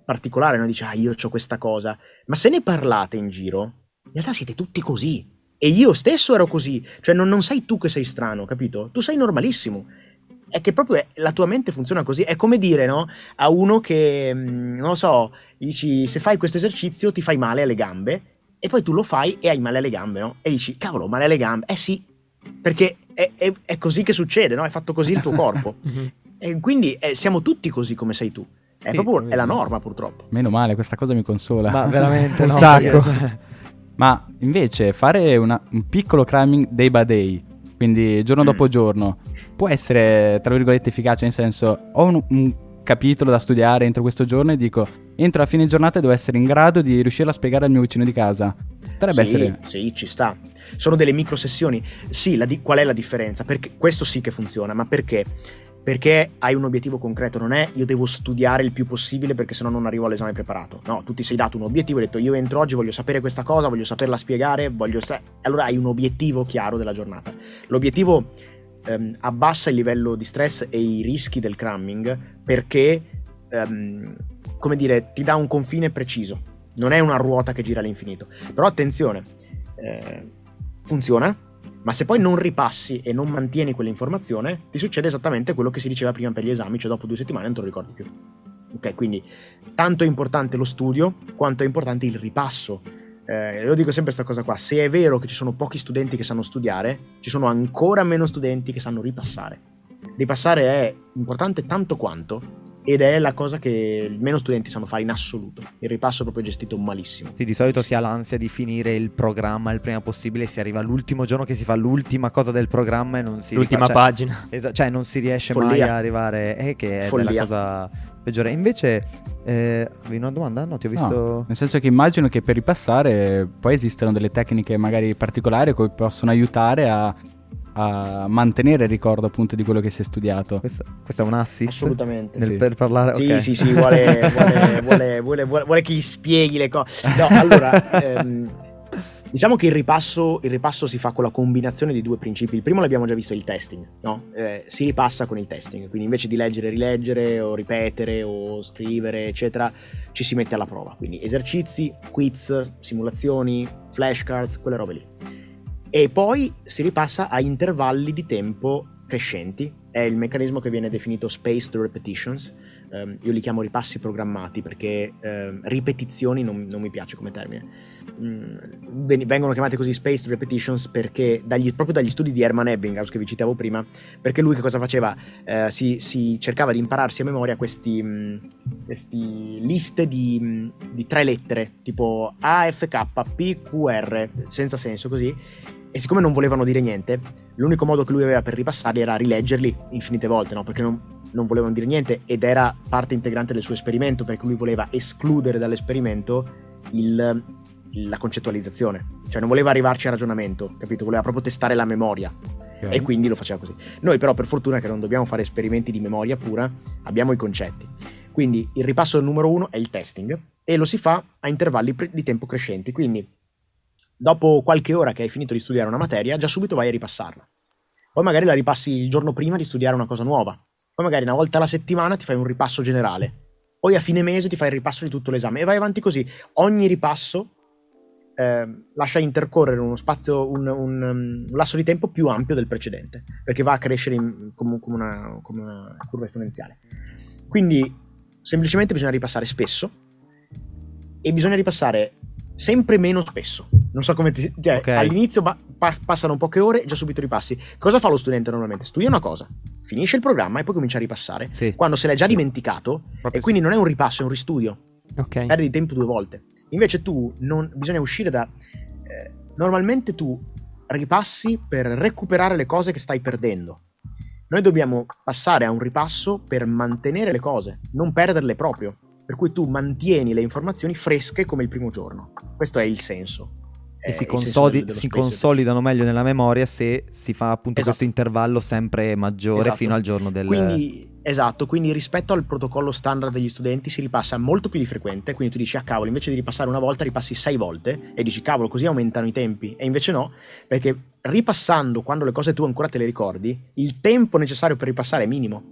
particolare, no? dice, ah, io ho questa cosa. Ma se ne parlate in giro, in realtà siete tutti così. E io stesso ero così. Cioè, non, non sei tu che sei strano, capito? Tu sei normalissimo. È che proprio la tua mente funziona così. È come dire, no? A uno che, mm, non lo so, gli dici, se fai questo esercizio ti fai male alle gambe. E poi tu lo fai e hai male alle gambe, no? E dici, cavolo, male alle gambe. Eh sì, perché è, è- è così che succede, no? È fatto così il tuo corpo. Mhm. e quindi eh, siamo tutti così come sei tu. È Sì, proprio è la norma, purtroppo. Meno male, questa cosa mi consola. Ma veramente Un no, sacco. cioè, Ma invece fare una- un piccolo cramming day by day, quindi giorno Mm. dopo giorno, può essere, tra virgolette, efficace, nel senso, ho un, un capitolo da studiare entro questo giorno e dico, entro la fine giornata devo essere in grado di riuscire a spiegare al mio vicino di casa. Potrebbe sì, essere... sì, ci sta. Sono delle micro sessioni. Sì, di- qual è la differenza? Perché questo sì che funziona, ma perché? Perché hai un obiettivo concreto, non è io devo studiare il più possibile perché sennò non arrivo all'esame preparato. No, tu ti sei dato un obiettivo, hai detto io entro oggi, voglio sapere questa cosa, voglio saperla spiegare, voglio sta-". allora hai un obiettivo chiaro della giornata. L'obiettivo ehm, abbassa il livello di stress e i rischi del cramming perché, ehm, come dire, ti dà un confine preciso. Non è una ruota che gira all'infinito. Però attenzione, eh, funziona, ma se poi non ripassi e non mantieni quell'informazione, ti succede esattamente quello che si diceva prima per gli esami, cioè dopo due settimane non te lo ricordi più. Ok, quindi tanto è importante lo studio quanto è importante il ripasso. Eh, lo dico sempre questa cosa qua, se è vero che ci sono pochi studenti che sanno studiare, ci sono ancora meno studenti che sanno ripassare. Ripassare è importante tanto quanto ed è la cosa che meno studenti sanno fare in assoluto. Il ripasso è proprio gestito malissimo. Sì, di solito si ha l'ansia di finire il programma il prima possibile, si arriva all'ultimo giorno che si fa l'ultima cosa del programma e non si L'ultima rifà- cioè, pagina. esa- cioè non si riesce mai Follia. a arrivare, eh, che è Follia. la cosa peggiore. Invece, eh, avevi una domanda? No, ti ho No, visto... nel senso che immagino che per ripassare poi esistono delle tecniche magari particolari che possono aiutare a, a mantenere il ricordo appunto di quello che si è studiato. Questo, questo è un assist? Assolutamente. Nel- sì. Per parlare... Sì, ok. sì, sì, vuole, vuole, vuole, vuole, che gli spieghi le cose. No, allora, ehm, diciamo che il ripasso, il ripasso si fa con la combinazione di due principi. Il primo l'abbiamo già visto, il testing, no? Eh, si ripassa con il testing, quindi invece di leggere rileggere o ripetere o scrivere, eccetera, ci si mette alla prova. Quindi esercizi, quiz, simulazioni, flashcards, quelle robe lì. E poi si ripassa a intervalli di tempo crescenti. È il meccanismo che viene definito spaced repetitions. Ehm, io li chiamo ripassi programmati perché ehm, ripetizioni non, non mi piace come termine. Mm, ven- vengono chiamate così spaced repetitions perché dagli- proprio dagli studi di Hermann Ebbinghaus che vi citavo prima, perché lui che cosa faceva? Eh, si, si cercava di impararsi a memoria questi, mm, questi liste di, mm, di tre lettere, tipo A, F, K, P, Q, R, senza senso così. E siccome non volevano dire niente, l'unico modo che lui aveva per ripassarli era rileggerli infinite volte, no? Perché non, non volevano dire niente ed era parte integrante del suo esperimento, perché lui voleva escludere dall'esperimento il- la concettualizzazione. Cioè non voleva arrivarci a ragionamento, capito? Voleva proprio testare la memoria Ok? e quindi lo faceva così. Noi però per fortuna che non dobbiamo fare esperimenti di memoria pura, abbiamo i concetti. Quindi il ripasso numero uno è il testing e lo si fa a intervalli di tempo crescenti. Quindi dopo qualche ora che hai finito di studiare una materia, già subito vai a ripassarla. Poi magari la ripassi il giorno prima di studiare una cosa nuova. Poi magari una volta alla settimana ti fai un ripasso generale. Poi a fine mese ti fai il ripasso di tutto l'esame e vai avanti così. Ogni ripasso eh, lascia intercorrere uno spazio, un, un, um, un lasso di tempo più ampio del precedente, perché va a crescere in- come, come una, come una curva esponenziale. Quindi semplicemente bisogna ripassare spesso e bisogna ripassare sempre meno spesso. Non so come ti... Cioè, Ok. all'inizio ba- pa- passano poche ore e già subito ripassi. Cosa fa lo studente normalmente? Studia una cosa, finisce il programma e poi comincia a ripassare. Sì. Quando se l'è già Sì. dimenticato Proprio e quindi non è un ripasso, è un ristudio Ok. perdi tempo due volte. Invece tu non, bisogna uscire da. eh, normalmente tu ripassi per recuperare le cose che stai perdendo. Noi dobbiamo passare a un ripasso per mantenere le cose, non perderle proprio. Per cui tu mantieni le informazioni fresche come il primo giorno. Questo è il senso. E è si, consoli- si consolidano meglio nella memoria se si fa appunto Esatto. questo intervallo sempre maggiore Esatto. fino al giorno del... Quindi, esatto, quindi rispetto al protocollo standard degli studenti si ripassa molto più di frequente, quindi tu dici, ah cavolo, invece di ripassare una volta ripassi sei volte e dici, cavolo, così aumentano i tempi. E invece no, perché ripassando quando le cose tu ancora te le ricordi, il tempo necessario per ripassare è minimo,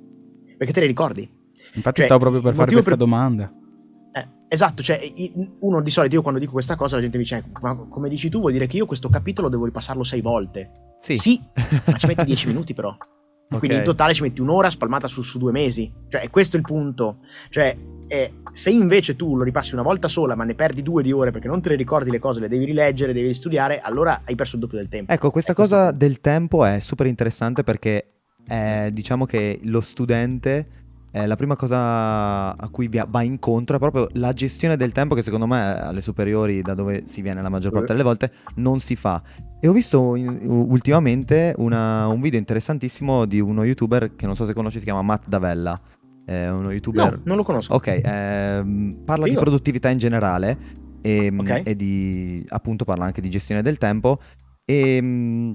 perché te le ricordi. Infatti Cioè, stavo proprio per fare questa per- domanda. Eh, esatto, cioè uno di solito io quando dico questa cosa la gente mi dice, "Eh, ma come dici tu vuol dire che io questo capitolo devo ripassarlo sei volte. Sì. ma ci metti dieci minuti però. Quindi Ok. in totale ci metti un'ora spalmata su, su due mesi. Cioè, è questo il punto. Cioè, eh, se invece tu lo ripassi una volta sola, ma ne perdi due di ore perché non te le ricordi le cose, le devi rileggere, devi studiare, allora hai perso il doppio del tempo. Ecco, questa È questo cosa punto. del tempo è super interessante perché eh, diciamo che lo studente, eh, la prima cosa a cui va incontro è proprio la gestione del tempo che secondo me alle superiori, da dove si viene la maggior parte delle volte, non si fa. E ho visto in- ultimamente una- un video interessantissimo di uno youtuber che non so se conosci, si chiama Matt Davella. È uno youtuber No, non lo conosco. Ok, ehm, parla di Figo. produttività in generale e, Ok. e di, appunto parla anche di gestione del tempo e, mm,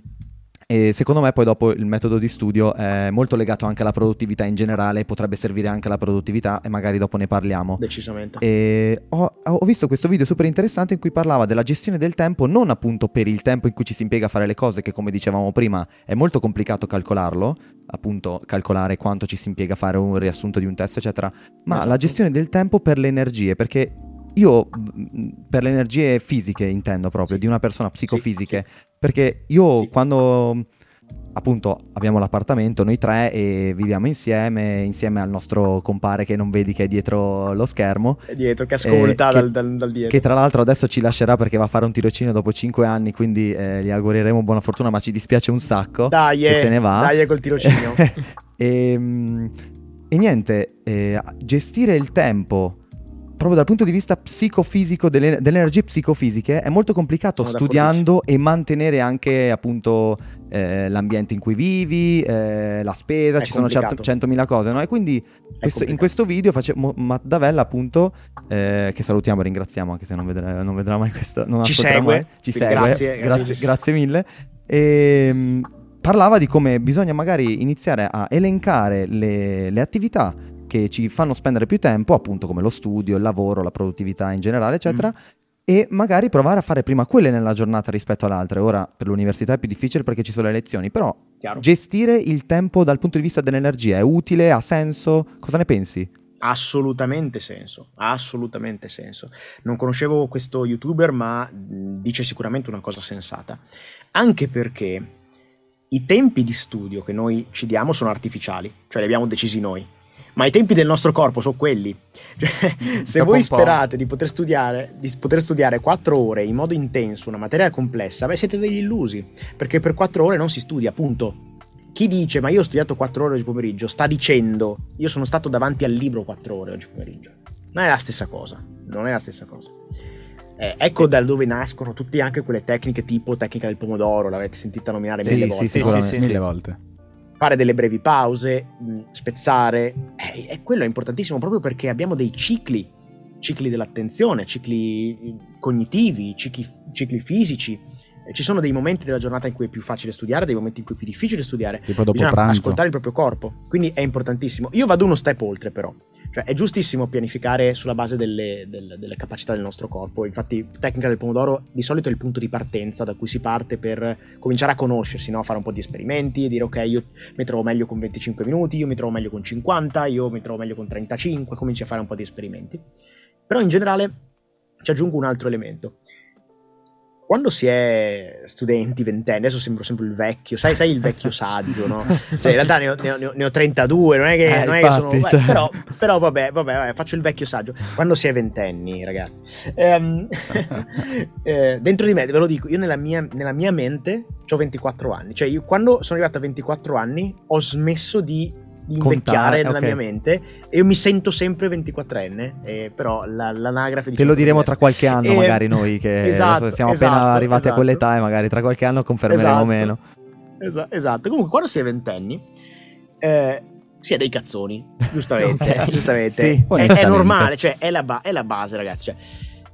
e secondo me poi dopo il metodo di studio è molto legato anche alla produttività in generale, potrebbe servire anche alla produttività e magari dopo ne parliamo. Decisamente. E ho, ho visto questo video super interessante in cui parlava della gestione del tempo, non appunto per il tempo in cui ci si impiega a fare le cose, che come dicevamo prima è molto complicato calcolarlo, appunto calcolare quanto ci si impiega a fare un riassunto di un test, eccetera, ma Esatto. la gestione del tempo per le energie, perché io mh, per le energie fisiche intendo proprio, Sì. di una persona psicofisiche, perché io Sì. quando appunto abbiamo l'appartamento noi tre e viviamo insieme, insieme al nostro compare che non vedi che è dietro lo schermo, È dietro, che ascolta Eh, dal, che- dal, dal dietro. che tra l'altro adesso ci lascerà perché va a fare un tirocinio dopo 5 anni, quindi eh, gli augureremo buona fortuna, ma ci dispiace un sacco Dai, che se ne va. dai col tirocinio. e, mm, e niente, eh, gestire il tempo proprio dal punto di vista psicofisico, delle, delle energie psicofisiche, è molto complicato Sono studiando e mantenere anche appunto eh, l'ambiente in cui vivi, eh, la spesa, È ci sono cento- complicato. centomila cose, no? E quindi questo- in questo video face- Mo- Matt Davella appunto, eh, che salutiamo e ringraziamo anche se non vedrà, non vedrà mai questo, non Ci segue, mai, ci segue, grazie, grazie, grazie. mille. E, mm, parlava di come bisogna magari iniziare a elencare le, le attività che ci fanno spendere più tempo, appunto come lo studio, il lavoro, la produttività in generale, eccetera. Mm. E magari provare a fare prima quelle nella giornata rispetto alle altre. Ora per l'università è più difficile perché ci sono le lezioni, però Chiaro. gestire il tempo dal punto di vista dell'energia è utile, ha senso? Cosa ne pensi? assolutamente senso, assolutamente senso. Non conoscevo questo youtuber, ma mh, dice sicuramente una cosa sensata. Anche perché i tempi di studio che noi ci diamo sono artificiali, cioè li abbiamo decisi noi. Ma i tempi del nostro corpo sono quelli. Cioè, se Dopo voi sperate di poter, studiare, di poter studiare 4 ore in modo intenso una materia complessa, beh, siete degli illusi. Perché per 4 ore non si studia, appunto. Chi dice ma io ho studiato 4 ore oggi pomeriggio sta dicendo io sono stato davanti al libro 4 ore oggi pomeriggio. Non è la stessa cosa, non è la stessa cosa. Eh, ecco da dove nascono tutte anche quelle tecniche tipo tecnica del pomodoro, l'avete sentita nominare Sì, mille sì, volte. sì, no? sicuramente. sì. Mille volte. Fare delle brevi pause, mh, spezzare, eh, e quello è importantissimo proprio perché abbiamo dei cicli, cicli dell'attenzione, cicli eh, cognitivi, cicli, cicli fisici. Ci sono dei momenti della giornata in cui è più facile studiare, dei momenti in cui è più difficile studiare. Tipo dopo Bisogna pranzo. ascoltare il proprio corpo, quindi è importantissimo. Io vado uno step oltre, però. Cioè, è giustissimo pianificare sulla base delle, del- delle capacità del nostro corpo. Infatti, tecnica del pomodoro di solito è il punto di partenza da cui si parte per cominciare a conoscersi, no? fare un po' di esperimenti e dire: Ok, io mi trovo meglio con 25 minuti, io mi trovo meglio con 50, io mi trovo meglio con 35. Cominci a fare un po' di esperimenti. Però in generale ci aggiungo un altro elemento. Quando si è studenti, ventenni, adesso sembro sempre il vecchio, sai, sai il vecchio saggio, no? Cioè, in realtà ne ho, ne ho- ne ho- ne ho 32, non è che, Eh, non è che sono. infatti, beh, cioè. però, però vabbè, vabbè, vabbè, faccio il vecchio saggio. Quando si è ventenni, ragazzi, ehm, eh, dentro di me, ve lo dico, io nella mia, nella mia mente ho 24 anni. Cioè, io quando sono arrivato a 24 anni ho smesso di, di Contare, invecchiare nella ok. mia mente e io mi sento sempre 24enne. eh, però la- l'anagrafe Te lo diremo tra qualche anno, Eh, magari noi che esatto, siamo esatto, appena arrivati a esatto. quell'età e magari tra qualche anno confermeremo Esatto. meno. Esa- esatto. Comunque, quando si è ventenni, eh, si è dei cazzoni, giustamente. Giustamente. Sì, è, è normale, cioè è la, ba- è la base, ragazzi. Cioè,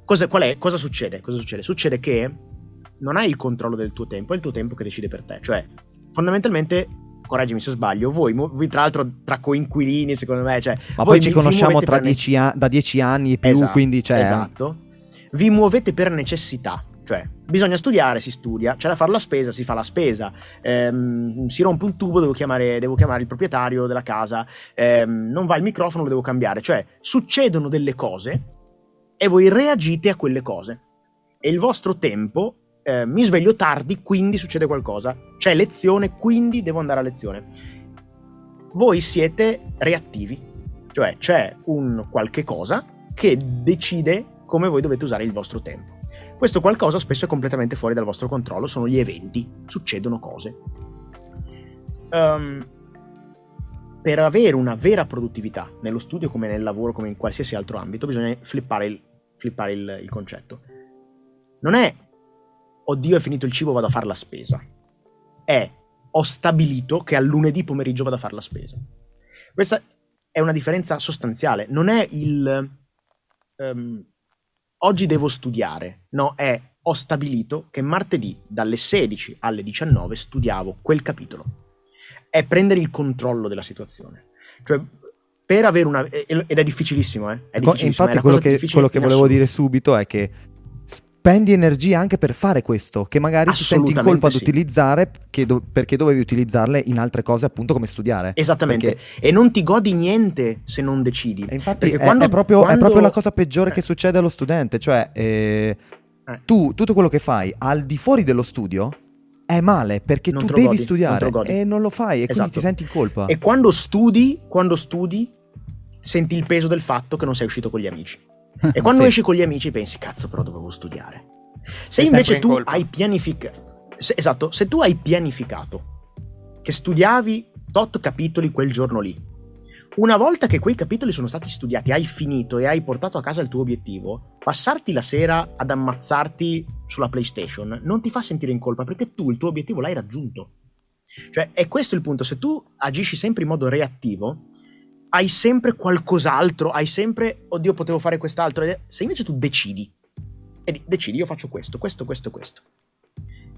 cosa, qual è- cosa succede? Cosa succede? Succede che non hai il controllo del tuo tempo, è il tuo tempo che decide per te. Cioè, fondamentalmente, correggimi se sbaglio, voi, voi tra l'altro tra coinquilini, secondo me, cioè, Ma voi poi ci conosciamo tra ne- dieci a- da dieci anni e più, Esatto, quindi cioè... Esatto. Vi muovete per necessità. Cioè, bisogna studiare, si studia, c'è da fare la spesa, si fa la spesa, ehm, si rompe un tubo, devo chiamare, devo chiamare il proprietario della casa, ehm, non va il microfono, lo devo cambiare. Cioè, succedono delle cose e voi reagite a quelle cose. E il vostro tempo, eh, mi sveglio tardi, quindi succede qualcosa. C'è lezione, quindi devo andare a lezione. Voi siete reattivi, cioè c'è un qualche cosa che decide come voi dovete usare il vostro tempo. Questo qualcosa spesso è completamente fuori dal vostro controllo, sono gli eventi, succedono cose. Ehm, per avere una vera produttività nello studio come nel lavoro, come in qualsiasi altro ambito, bisogna flippare il, flippare il, il concetto. Non è oddio è finito il cibo, vado a fare la spesa. È ho stabilito che al lunedì pomeriggio vado a fare la spesa. Questa è una differenza sostanziale. Non è il ehm, oggi devo studiare, no, è ho stabilito che martedì dalle 16 alle 19 studiavo quel capitolo. È prendere il controllo della situazione. Cioè, per avere una. Ed è difficilissimo, eh? È difficilissimo, è Infatti, la quello che, quello che volevo dire subito è che spendi energia anche per fare questo, che magari ti senti in colpa ad sì. utilizzare che do- perché dovevi utilizzarle in altre cose, appunto come studiare. Esattamente. Perché- E non ti godi niente se non decidi. E infatti è, quando- è proprio, è quando- proprio la cosa peggiore che Eh. succede allo studente, cioè eh, Eh. tu tutto quello che fai al di fuori dello studio è male perché Non tu devi godi, non studiare godi. e non lo fai e quindi Esatto. ti senti in colpa. E quando studi, quando studi, senti il peso del fatto che non sei uscito con gli amici. E quando Sì. esci con gli amici pensi, cazzo, però dovevo studiare. Se Sei invece in tu colpa. hai pianificato. Esatto, se tu hai pianificato che studiavi tot capitoli quel giorno lì, una volta che quei capitoli sono stati studiati, hai finito e hai portato a casa il tuo obiettivo, passarti la sera ad ammazzarti sulla PlayStation non ti fa sentire in colpa perché tu il tuo obiettivo l'hai raggiunto. Cioè, è questo il punto. Se tu agisci sempre in modo reattivo, hai sempre qualcos'altro, hai sempre, oddio, potevo fare quest'altro. Se invece tu decidi, e di- decidi, io faccio questo, questo, questo, questo.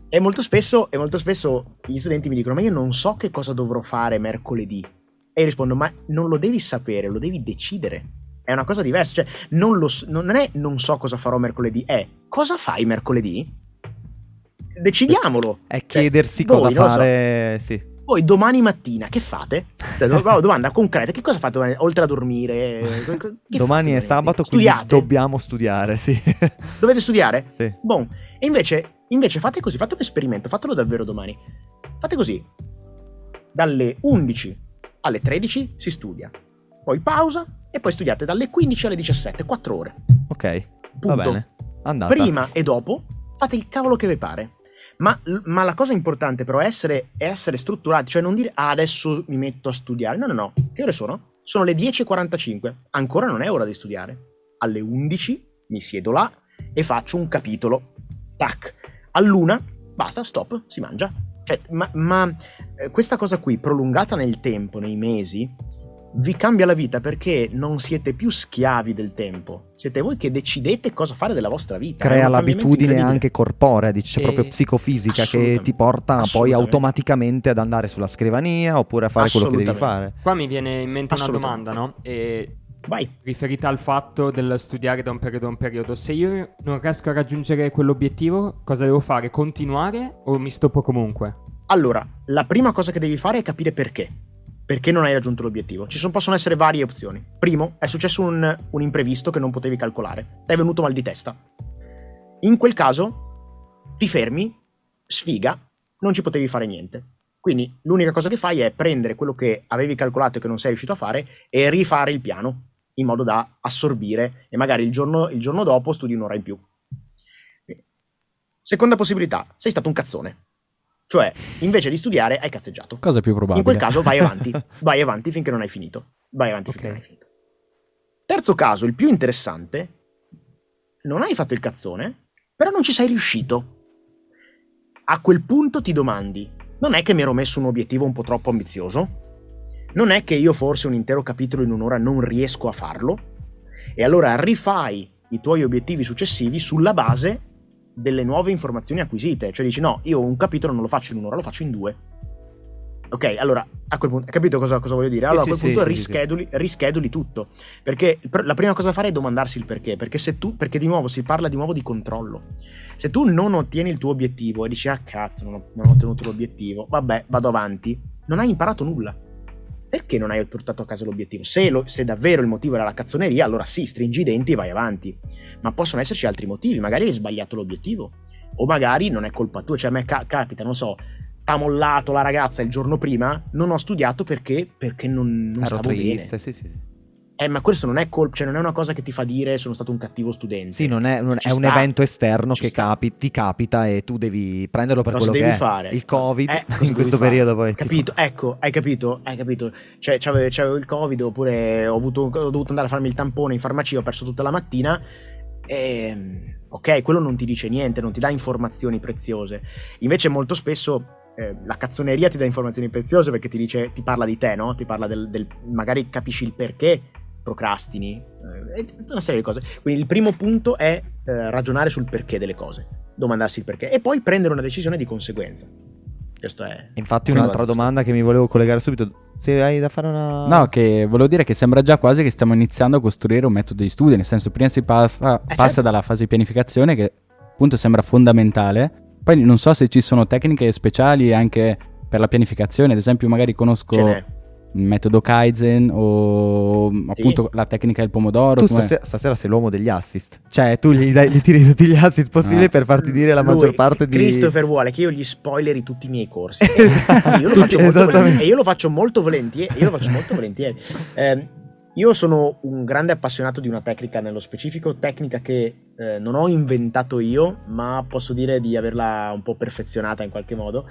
E molto spesso, e molto spesso gli studenti mi dicono, ma io non so che cosa dovrò fare mercoledì. E io rispondo, ma non lo devi sapere, lo devi decidere. È una cosa diversa. Cioè, non, lo non è non so cosa farò mercoledì, è cosa fai mercoledì? Decidiamolo. È Cioè, chiedersi voi, cosa non lo so. fare, sì. Voi domani mattina che fate? Cioè, domanda concreta, che cosa fate domani, oltre a dormire? Che fate Domani è sabato, Studiate? dobbiamo studiare, sì. Dovete studiare? Sì. Bon, e invece, invece fate così, fate un esperimento, fatelo davvero domani. Fate così. Dalle 11 alle 13 si studia. Poi pausa e poi studiate dalle 15 alle 17, 4 ore. Ok, Punto. va bene. Andata. Prima e dopo fate il cavolo che vi pare. Ma, ma la cosa importante però è essere, è essere strutturati, cioè non dire ah, adesso mi metto a studiare. No, no, no. Che ore sono? Sono le 10.45. Ancora non è ora di studiare. Alle 11 mi siedo là e faccio un capitolo. Tac. All'una, basta, stop, si mangia. Cioè, ma ma, eh, questa cosa qui, prolungata nel tempo, nei mesi, vi cambia la vita perché non siete più schiavi del tempo. Siete voi che decidete cosa fare della vostra vita. Crea l'abitudine anche corporea, dice E- proprio psicofisica, che ti porta poi automaticamente ad andare sulla scrivania oppure a fare quello che devi fare. Qua mi viene in mente una domanda, no? E Vai. riferita al fatto del studiare da un periodo a un periodo. Se io non riesco a raggiungere quell'obiettivo, cosa devo fare? Continuare o mi stoppo comunque? Allora, la prima cosa che devi fare è capire perché. Perché non hai raggiunto l'obiettivo. Ci sono- possono essere varie opzioni. Primo, è successo un, un imprevisto che non potevi calcolare. Ti è venuto mal di testa. In quel caso, ti fermi, sfiga, non ci potevi fare niente. Quindi l'unica cosa che fai è prendere quello che avevi calcolato e che non sei riuscito a fare e rifare il piano in modo da assorbire e magari il giorno, il giorno dopo studi un'ora in più. Seconda possibilità, sei stato un cazzone. Cioè, invece di studiare, hai cazzeggiato. Cosa più probabile? In quel caso vai avanti, vai avanti finché non hai finito. Vai avanti finché Ok. non hai finito. Terzo caso, il più interessante, non hai fatto il cazzone, però non ci sei riuscito. A quel punto ti domandi, non è che mi ero messo un obiettivo un po' troppo ambizioso? Non è che io forse un intero capitolo in un'ora non riesco a farlo? E allora rifai i tuoi obiettivi successivi sulla base delle nuove informazioni acquisite. Cioè dici no, io un capitolo non lo faccio in un'ora, lo faccio in due. Ok, allora a quel punto, hai capito cosa, cosa voglio dire? Allora Sì, a quel punto sì, sì, sì. rischeduli, rischeduli tutto. Perché la prima cosa da fare è domandarsi il perché. Perché se tu, perché di nuovo si parla di nuovo di controllo. Se tu non ottieni il tuo obiettivo e dici, ah cazzo, non ho, non ho ottenuto l'obiettivo, vabbè, vado avanti, non hai imparato nulla. Perché non hai portato a casa l'obiettivo? Se, lo- se davvero il motivo era la cazzoneria, allora sì, stringi i denti e vai avanti. Ma possono esserci altri motivi, magari hai sbagliato l'obiettivo. O magari non è colpa tua, cioè a me ca- capita, non so, t'ha mollato la ragazza il giorno prima, non ho studiato perché, perché non, non Ero stavo triste, bene. sì, sì. sì. Eh, ma questo non è colpa, cioè non è una cosa che ti fa dire sono stato un cattivo studente. Sì, non è, non- è un evento esterno Ci che capi- ti capita e tu devi prenderlo per Cosa quello devi che fare? è. Il Covid Eh, in questo periodo poi. Capito? Ecco, hai capito? Hai capito? Cioè, c'avevo, c'avevo il Covid oppure ho, avuto- ho dovuto andare a farmi il tampone in farmacia, ho perso tutta la mattina. E, ok, quello non ti dice niente, non ti dà informazioni preziose. Invece molto spesso eh, la cazzoneria ti dà informazioni preziose perché ti dice, ti parla di te, no? Ti parla del, del- magari capisci il perché procrastini, eh, una serie di cose. Quindi il primo punto è eh, ragionare sul perché delle cose, domandarsi il perché e poi prendere una decisione di conseguenza. Questo è... Infatti un'altra domanda che mi volevo collegare subito. Se hai da fare una... No, che volevo dire che sembra già quasi che stiamo iniziando a costruire un metodo di studio, nel senso prima si passa, Eh, passa certo. dalla fase di pianificazione che appunto sembra fondamentale, poi non so se ci sono tecniche speciali anche per la pianificazione, ad esempio magari conosco Ce n'è. Il metodo Kaizen o appunto la tecnica del pomodoro. Tu stasera, stasera sei l'uomo degli assist. Cioè, tu gli, dai- gli tiri tutti gli assist possibili Ah. per farti dire la Lui, maggior parte di... Christopher vuole che io gli spoileri tutti i miei corsi. E io lo faccio molto Esattamente. volentieri. E io lo faccio molto volentieri. Io lo faccio molto volentieri. Ehm, io sono un grande appassionato di una tecnica nello specifico, tecnica che eh, non ho inventato io, ma posso dire di averla un po' perfezionata in qualche modo,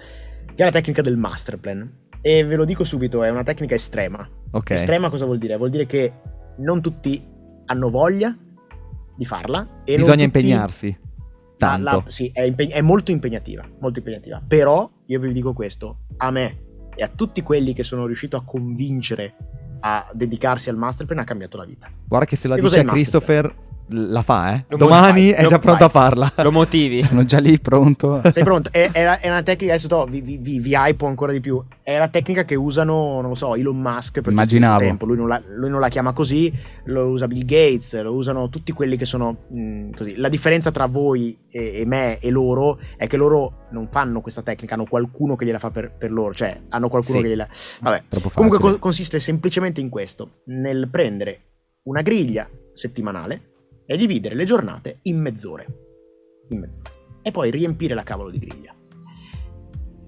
che è la tecnica del master plan. E ve lo dico subito, è una tecnica estrema. Ok. Estrema cosa vuol dire? Vuol dire che non tutti hanno voglia di farla e Bisogna impegnarsi. Tanto. la- sì, è, impeg- è molto impegnativa, molto impegnativa. Però io vi dico questo, a me e a tutti quelli che sono riuscito a convincere a dedicarsi al masterplan ha cambiato la vita. Guarda che se la Che dice a Christopher la fa, eh. Lo Domani fai, è già pronto fai. a farla. Lo motivi? Sono già lì pronto. Sei pronto? È, è- è una tecnica, adesso to- vi, vi, vi, vi hypo ancora di più. È la tecnica che usano, non lo so, Elon Musk per Immaginavo. tempo. Lui non, la, lui non la chiama così, lo usa Bill Gates, lo usano tutti quelli che sono mh, così. La differenza tra voi e, e me e loro è che loro non fanno questa tecnica, hanno qualcuno che gliela fa per, per loro, cioè hanno qualcuno Sì. che gliela... Vabbè, Troppo facile. Comunque co- consiste semplicemente in questo, nel prendere una griglia settimanale e dividere le giornate in mezz'ore. In mezz'ore. E poi riempire la cavolo di griglia.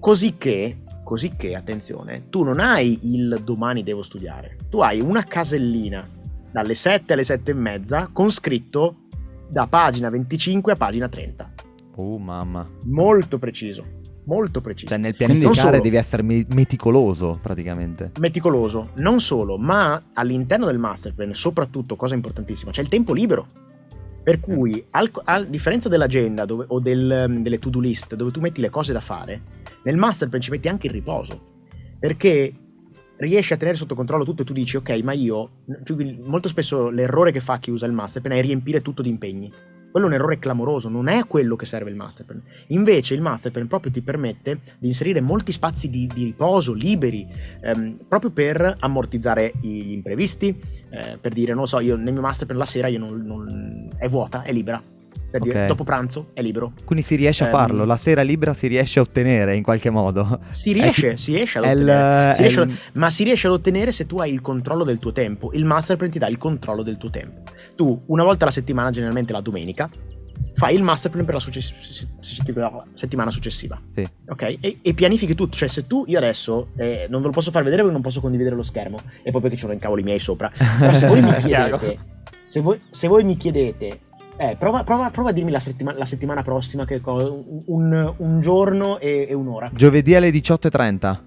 Così che, così che, attenzione, tu non hai il domani devo studiare. Tu hai una casellina dalle 7 alle 7 e mezza con scritto da pagina 25 a pagina 30. Oh, mamma. Molto preciso. Molto preciso. Cioè, nel pianificare devi essere me- meticoloso, praticamente. meticoloso, non solo, ma all'interno del master plan, soprattutto, cosa importantissima, c'è il tempo libero. Per cui, a differenza dell'agenda dove- o del, um, delle to-do list, dove tu metti le cose da fare, nel master plan ci metti anche il riposo. Perché riesci a tenere sotto controllo tutto e tu dici, ok, ma io... cioè, Molto spesso l'errore che fa chi usa il master plan è riempire tutto di impegni. Quello è un errore clamoroso, non è quello che serve il master plan. Invece il master plan proprio ti permette di inserire molti spazi di, di riposo liberi, ehm, proprio per ammortizzare gli imprevisti, eh, per dire, non lo so, io nel mio master plan la sera non, non- è vuota, è libera. Per dire, Ok. dopo pranzo è libero. Quindi si riesce a Ehm, farlo. La sera libera si riesce a ottenere in qualche modo. Si riesce, si riesce ad È il- ottenere. Si riesce il- ma si riesce ad ottenere se tu hai il controllo del tuo tempo. Il master plan ti dà il controllo del tuo tempo. Tu, una volta alla settimana, generalmente la domenica, fai il master plan per la success- settimana successiva. Sì. Ok? E, e pianifichi tutto. Cioè, se tu, io adesso eh, non ve lo posso far vedere perché non posso condividere lo schermo, e poi perché ci sono incavoli miei sopra. Però se voi mi chiedete, se voi, se voi mi chiedete, eh, prova, prova- prova a dirmi la, settima- la settimana prossima che co- un, un giorno e, e un'ora. Giovedì alle 18.30.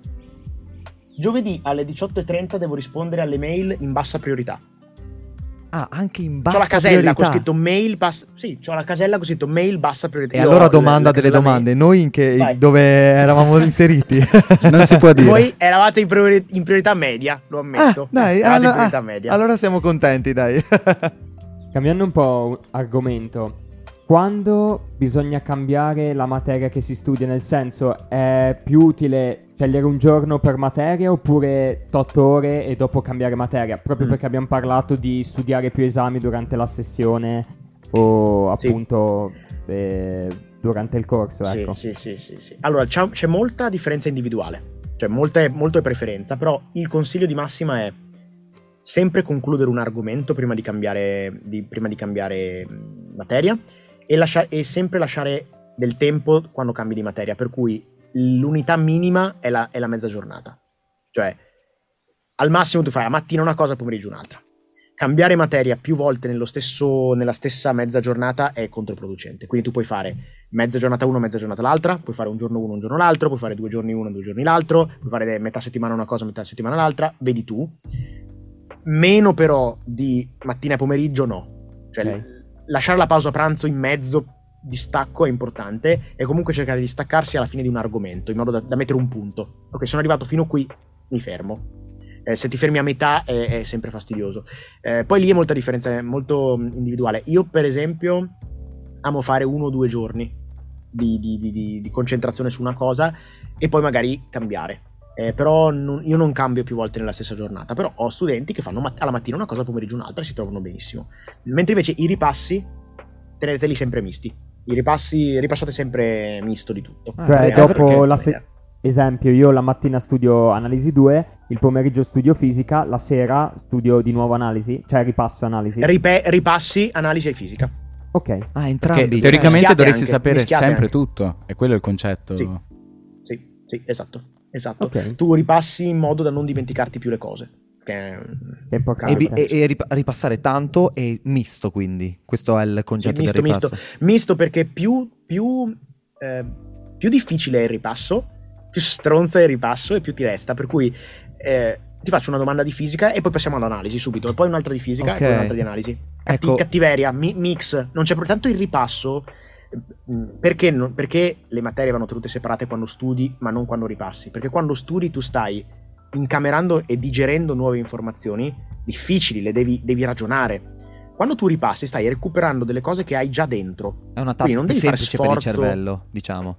Giovedì alle 18.30 devo rispondere alle mail in bassa priorità. Ah, anche in C'ho bassa la casella priorità. con scritto mail bassa. Sì, c'ho la casella con scritto mail bassa priorità. E Io allora domanda delle domande. Noi in che, Vai. dove eravamo inseriti? Non si può mail. dire. Voi eravate in, priori- in priorità media, lo ammetto. Ah, dai, eravate allora, in priorità ah, media. allora siamo contenti, dai. Cambiando un po' argomento, quando bisogna cambiare la materia che si studia, nel senso è più utile scegliere un giorno per materia oppure 8 ore e dopo cambiare materia? Proprio Mm. perché abbiamo parlato di studiare più esami durante la sessione o Sì. appunto eh, durante il corso, Sì, ecco. sì, sì, sì, sì. Allora, c'è, c'è molta differenza individuale, cioè molta molto è preferenza, però il consiglio di massima è sempre concludere un argomento prima di cambiare, di- prima di cambiare mh, materia e, lascia- e sempre lasciare del tempo quando cambi di materia, per cui l'unità minima è la, è la mezza giornata. Cioè, al massimo tu fai la mattina una cosa, pomeriggio un'altra. Cambiare materia più volte stesso- nella stessa mezza giornata è controproducente. Quindi tu puoi fare mezza giornata uno, mezza giornata l'altra, puoi fare un giorno uno, un giorno l'altro, puoi fare due giorni uno, due giorni l'altro, puoi fare metà settimana una cosa, metà settimana l'altra, vedi tu. Meno però di mattina e pomeriggio no. Cioè Ok. l- lasciare la pausa pranzo in mezzo di stacco è importante e comunque cercare di staccarsi alla fine di un argomento in modo da, da mettere un punto. Ok, sono arrivato fino qui, mi fermo. Eh, se ti fermi a metà è, è sempre fastidioso. Eh, poi lì è molta differenza, è molto mm, individuale. Io, per esempio, amo fare uno o due giorni di- di- di- di concentrazione su una cosa e poi magari cambiare. Eh, però non- io non cambio più volte nella stessa giornata. Però ho studenti che fanno mat- alla mattina una cosa, al pomeriggio un'altra e si trovano benissimo. Mentre invece i ripassi teneteli sempre misti. I ripassi, ripassate sempre misto di tutto. Ah, Cioè, eh, dopo perché- la se- Esempio, io la mattina studio analisi 2, il pomeriggio studio fisica, la sera studio di nuovo analisi, cioè ripasso analisi. Ripe- ripassi, analisi e fisica. ok. Ah, Perché entrambi. teoricamente mischiate dovresti anche, sapere sempre anche. tutto. E quello è il concetto. Sì. Sì, sì, esatto. Esatto. Ok. Tu ripassi in modo da non dimenticarti più le cose. Che E, e- e rip- ripassare tanto e misto, quindi. Questo è il concetto misto, del ripasso. Misto perché più, più, eh, più difficile è il ripasso, più stronza è il ripasso e più ti resta. Per cui eh, ti faccio una domanda di fisica e poi passiamo all'analisi subito. E poi un'altra di fisica Ok. e poi un'altra di analisi. Catti- Ecco. Cattiveria, mi- mix. Non c'è pro- tanto il ripasso. Perché, non- perché le materie vanno tenute separate quando studi, ma non quando ripassi? Perché quando studi tu stai incamerando e digerendo nuove informazioni difficili, le devi, devi ragionare. Quando tu ripassi, stai recuperando delle cose che hai già dentro. È una task non devi fare semplice per il sforzo. cervello, diciamo.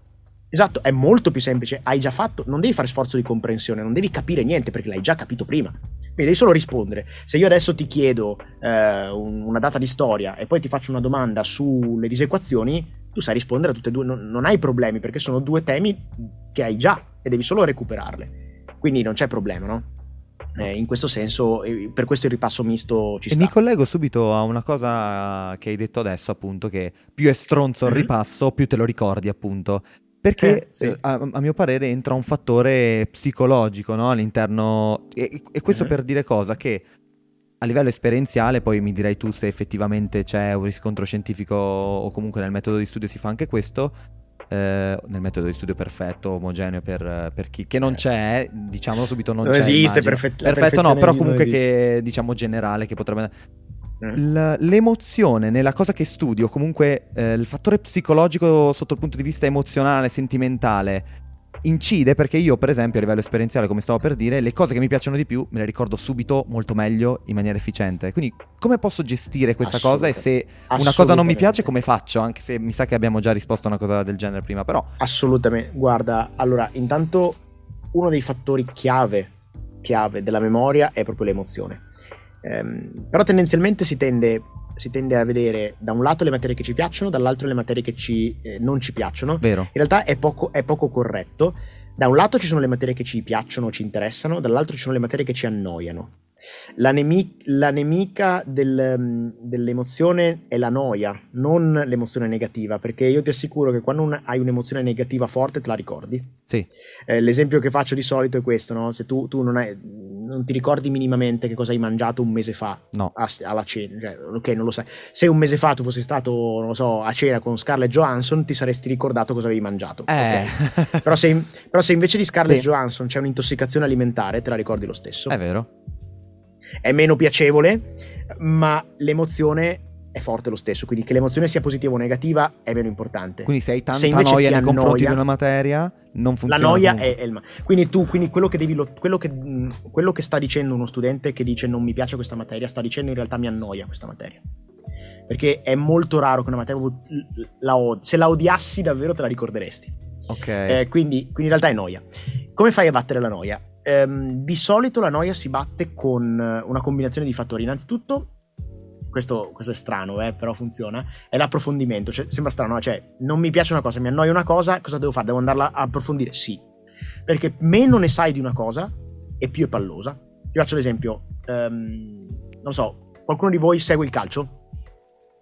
Esatto, è molto più semplice, hai già fatto, non devi fare sforzo di comprensione, non devi capire niente perché l'hai già capito prima. Quindi devi solo rispondere. Se io adesso ti chiedo eh, un- una data di storia e poi ti faccio una domanda sulle disequazioni, tu sai rispondere a tutte e due, non, non hai problemi perché sono due temi che hai già e devi solo recuperarle. Quindi non c'è problema, no? Eh, in questo senso, eh, per questo il ripasso misto ci E sta. mi collego subito a una cosa che hai detto adesso, appunto, che più è stronzo il Mhm. ripasso, più te lo ricordi, appunto. Perché Eh, sì. eh, a, a mio parere entra un fattore psicologico no, all'interno. E, e questo Mhm. per dire cosa? Che a livello esperienziale, poi mi dirai tu se effettivamente c'è un riscontro scientifico o comunque nel metodo di studio si fa anche questo. eh, nel metodo di studio perfetto, omogeneo per, per chi che non Eh. c'è, diciamolo subito, non, Non c'è. esiste, la perfetto, no, però comunque che diciamo generale che potrebbe Mm. L- l'emozione nella cosa che studio, comunque eh, il fattore psicologico sotto il punto di vista emozionale, sentimentale, incide perché io, per esempio, a livello esperienziale, come stavo per dire, le cose che mi piacciono di più me le ricordo subito molto meglio in maniera efficiente. Quindi, come posso gestire questa cosa e se una cosa non mi piace, come faccio? Anche se mi sa che abbiamo già risposto a una cosa del genere prima, però. Assolutamente. Guarda, allora, intanto uno dei fattori chiave, chiave della memoria è proprio l'emozione. Ehm, però tendenzialmente si tende, si tende a vedere da un lato le materie che ci piacciono, dall'altro le materie che ci, eh, non ci piacciono. Vero. In realtà è poco, è poco corretto. Da un lato ci sono le materie che ci piacciono, ci interessano, dall'altro ci sono le materie che ci annoiano. La, nemi- la nemica del, mm, dell'emozione è la noia, non l'emozione negativa, perché io ti assicuro che quando un- hai un'emozione negativa forte te la ricordi. Sì. Eh, l'esempio che faccio di solito è questo, no? se tu, tu non, hai- non ti ricordi minimamente che cosa hai mangiato un mese fa No. a- alla cena, cioè, ok, non lo sai. Se un mese fa tu fossi stato, non lo so, a cena con Scarlett Johansson, ti saresti ricordato cosa avevi mangiato. Eh. ok? Però, se, però se invece di Scarlett Sì. Johansson c'è un'intossicazione alimentare, te la ricordi lo stesso. È vero. È meno piacevole, ma l'emozione è forte lo stesso. Quindi che l'emozione sia positiva o negativa è meno importante. Quindi se hai tanta Se invece noia nei confronti di una materia, non la funziona. noia comunque. è, è il ma- quindi tu quindi quello che devi lo- quello che, mh, quello che sta dicendo uno studente che dice non mi piace questa materia sta dicendo in realtà mi annoia questa materia Perché è molto raro che una materia la od- se la odiassi davvero te la ricorderesti. Ok. Eh, quindi, quindi in realtà è noia. Come fai a battere la noia? Ehm, di solito la noia si batte con una combinazione di fattori. Innanzitutto, questo, questo è strano, eh, però funziona, è l'approfondimento. Cioè, sembra strano, cioè, non mi piace una cosa, mi annoia una cosa, cosa devo fare? Devo andarla a approfondire? Sì. Perché meno ne sai di una cosa e più è pallosa. Ti faccio l'esempio, um, non so, qualcuno di voi segue il calcio?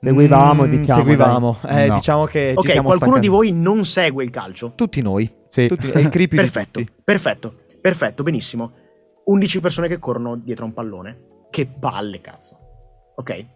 Seguivamo, Mm, diciamo. Seguivamo. Eh, No. diciamo che ci Ok, siamo qualcuno staccati. di voi non segue il calcio? Tutti noi. Sì. Tutti, è il creepy Perfetto, di tutti. perfetto, perfetto, benissimo. 11 persone che corrono dietro a un pallone. Che palle, cazzo. Ok?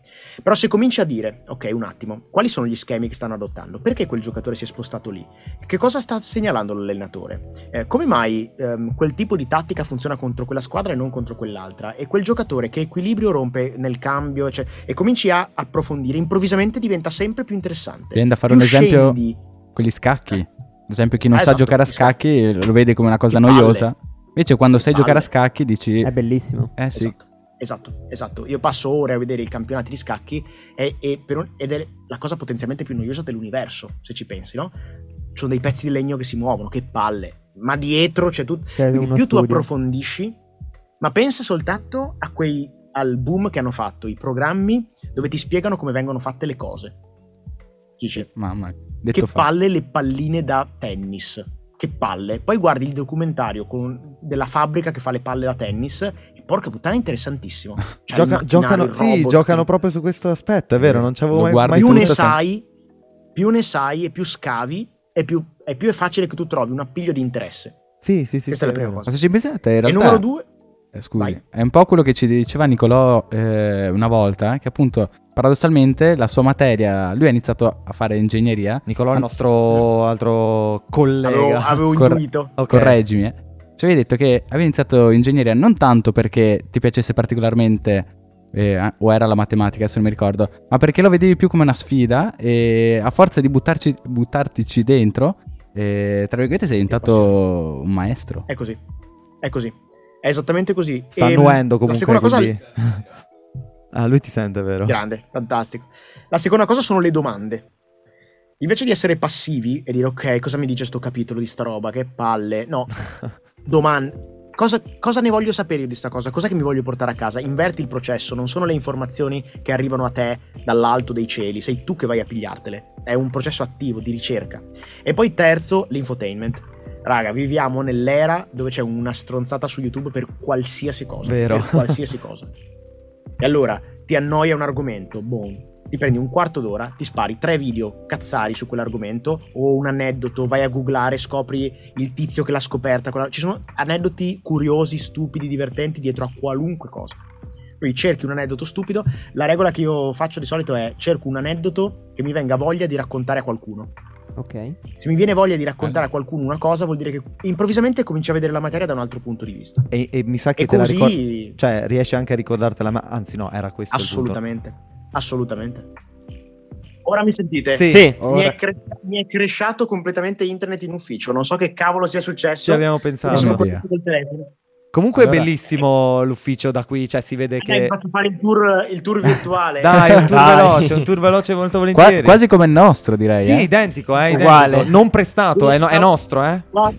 Però se cominci a dire, ok, un attimo, quali sono gli schemi che stanno adottando? Perché quel giocatore si è spostato lì? Che cosa sta segnalando l'allenatore? Eh, come mai ehm, quel tipo di tattica funziona contro quella squadra e non contro quell'altra? E quel giocatore che equilibrio rompe nel cambio? Cioè, e cominci a approfondire, improvvisamente diventa sempre più interessante. Viene da fare Più un esempio scendi- con gli scacchi. Ad esempio, chi non Eh, sa esatto, giocare a scacchi. lo vede come una cosa noiosa. Invece, quando sai giocare a scacchi, dici: È bellissimo. Eh sì, Esatto, esatto, esatto. Io passo ore a vedere i campionati di scacchi e- e per un- ed è la cosa potenzialmente più noiosa dell'universo, se ci pensi, no? Ci sono dei pezzi di legno che si muovono, che palle. Ma dietro c'è tutto. Più tu studio. approfondisci, ma pensa soltanto a quei al boom che hanno fatto i programmi dove ti spiegano come vengono fatte le cose. Dici, mamma, detto che fatto. palle le palline da tennis. Che palle. Poi guardi il documentario con- della fabbrica che fa le palle da tennis. E porca puttana, è interessantissimo. Il Gioca- giocano, sì, giocano proprio su questo aspetto, è vero, non ci avevo mai, mai Più ne sai, più ne sai e più scavi, e più, e più è facile che tu trovi un appiglio di interesse. Sì, sì, sì, Questa sì, è la prima cosa. Ma se ci pensate, in E realtà. numero due, Eh, scusi, Vai. è un po' quello che ci diceva Nicolò eh, una volta, che appunto paradossalmente la sua materia, lui ha iniziato a fare ingegneria, Nicolò è il nostro altro collega. avevo, avevo Corre- intuito. Ok. correggimi, eh. Ci avevi detto che avevi iniziato ingegneria non tanto perché ti piacesse particolarmente, eh, o era la matematica, se non mi ricordo, ma perché lo vedevi più come una sfida e a forza di buttarci, buttartici dentro, eh, tra virgolette sei diventato un maestro. È così. È così. È esattamente così. Sta E, annuendo La comunque. seconda cosa ah, lui ti sente, vero? Grande, fantastico. La seconda cosa sono le domande. Invece di essere passivi e dire ok, cosa mi dice sto capitolo di sta roba, che palle. No, domande. Cosa, cosa ne voglio sapere io di sta cosa? Cos'è che mi voglio portare a casa? Inverti il processo, non sono le informazioni che arrivano a te dall'alto dei cieli, sei tu che vai a pigliartele. È un processo attivo di ricerca. E poi terzo, l'infotainment. Raga, viviamo nell'era dove c'è una stronzata su YouTube per qualsiasi cosa. Vero. Per qualsiasi cosa. E allora ti annoia un argomento, boom. Ti prendi un quarto d'ora, ti spari tre video cazzari su quell'argomento o un aneddoto, vai a googlare, scopri il tizio che l'ha scoperta. quella- Ci sono aneddoti curiosi, stupidi, divertenti dietro a qualunque cosa. Quindi cerchi un aneddoto stupido. La regola che io faccio di solito è cerco un aneddoto che mi venga voglia di raccontare a qualcuno. Ok. Se mi viene voglia di raccontare a qualcuno una cosa, vuol dire che improvvisamente cominci a vedere la materia da un altro punto di vista. E, e mi sa che E te la così, ricordi. Cioè, riesci anche a ricordartela. Ma anzi, no, era questo. assolutamente, assolutamente. Ora mi sentite? Sì. Sì. Mi, è cre- mi è crashato completamente internet in ufficio. Non so che cavolo sia successo. Ci abbiamo Mi pensato. Comunque Allora- è bellissimo l'ufficio da qui. Cioè, si vede Dai, che. faccio fare il tour, il tour virtuale. Dai, un tour Dai. veloce, un tour veloce molto Qua- volentieri. quasi come il nostro, direi. Sì, eh. identico, eh, identico. Uguale. Non prestato, è, no- è nostro, eh. Qua,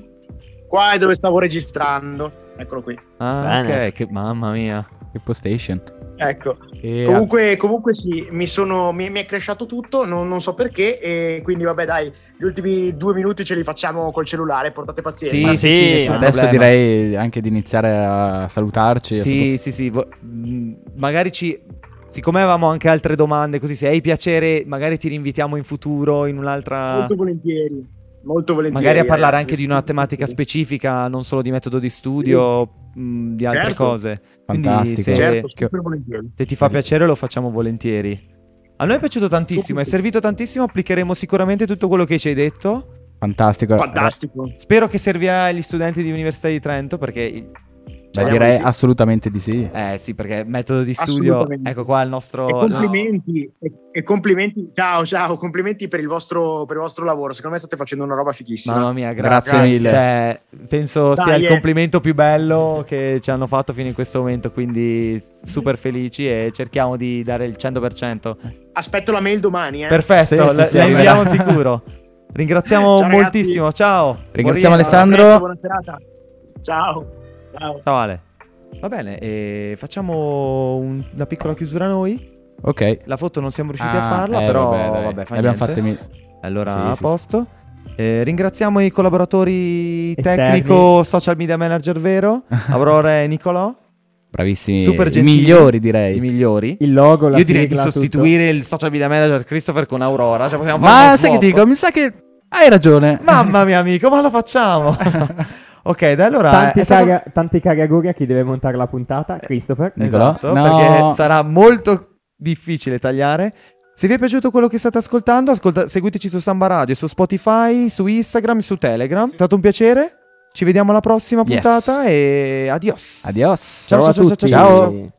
qua è dove stavo registrando. Eccolo qui. Ah, Bene. ok, che mamma mia. Tipo station. Ecco. E Comunque, comunque sì, mi, sono, mi, mi è crashato tutto, non, non so perché. E quindi, vabbè, dai, gli ultimi due minuti ce li facciamo col cellulare. Portate pazienza. Sì, sì, sì, sì, adesso problema. direi anche di iniziare a salutarci. a Sì, sì, sì. vo- mh, magari ci. Siccome avevamo anche altre domande, così se hai piacere, magari ti rinvitiamo in futuro in un'altra. Molto volentieri. Molto volentieri. Magari a parlare ragazzi. anche di una tematica specifica, non solo di metodo di studio, mh, di altre Certo. cose. Fantastico. se, Certo, che- se ti fa piacere lo facciamo volentieri. A noi è piaciuto tantissimo, è servito tantissimo, applicheremo sicuramente tutto quello che ci hai detto. Fantastico. Fantastico. Spero che servirà agli studenti di Università di Trento perché Beh, direi di sì. assolutamente di sì. Eh sì, perché metodo di studio, ecco qua il nostro... E complimenti, e, e complimenti, ciao, ciao, complimenti per il, vostro, per il vostro lavoro. Secondo me state facendo una roba fighissima. Mamma mia, gra- Grazie mille. Cioè, penso Dai, sia il eh. complimento più bello che ci hanno fatto fino in questo momento, quindi super felici e cerchiamo di dare il 100%. Aspetto la mail domani. Eh. Perfetto, Sì, la, sì, la inviamo sicuro. Ringraziamo Ciao, ragazzi. moltissimo, ciao. Ringraziamo rientro. Alessandro. Buona serata. Ciao. Ciao. Ciao Ale. Va bene, e facciamo un- una piccola chiusura noi. Ok. La foto non siamo riusciti Ah, a farla, eh, però vabbè, dai. vabbè, fa abbiamo fatte mille. Allora, Sì, a sì, posto. Eh, ringraziamo i collaboratori Esterni. tecnico, social media manager vero, Aurora e Nicolò, Bravissimi. super I gentili, migliori i direi. migliori. Il logo, la Io direi di sigla, tutto. sostituire il social media manager Christopher con Aurora, cioè possiamo fare Ma sai che dico? Mi sa che hai ragione. Mamma mia amico, ma la facciamo? ok, dai, allora Tanti, stato- cari, tanti cari auguri a chi deve montare la puntata, Christopher. Nicolò? Esatto, No. perché sarà molto difficile tagliare. Se vi è piaciuto quello che state ascoltando, ascolta- seguiteci su Samba Radio, su Spotify, su Instagram, su Telegram. È stato un piacere. Ci vediamo alla prossima Yes. puntata e adios. Adios. Ciao, Ciao, ciao, a ciao, tutti. ciao, ciao.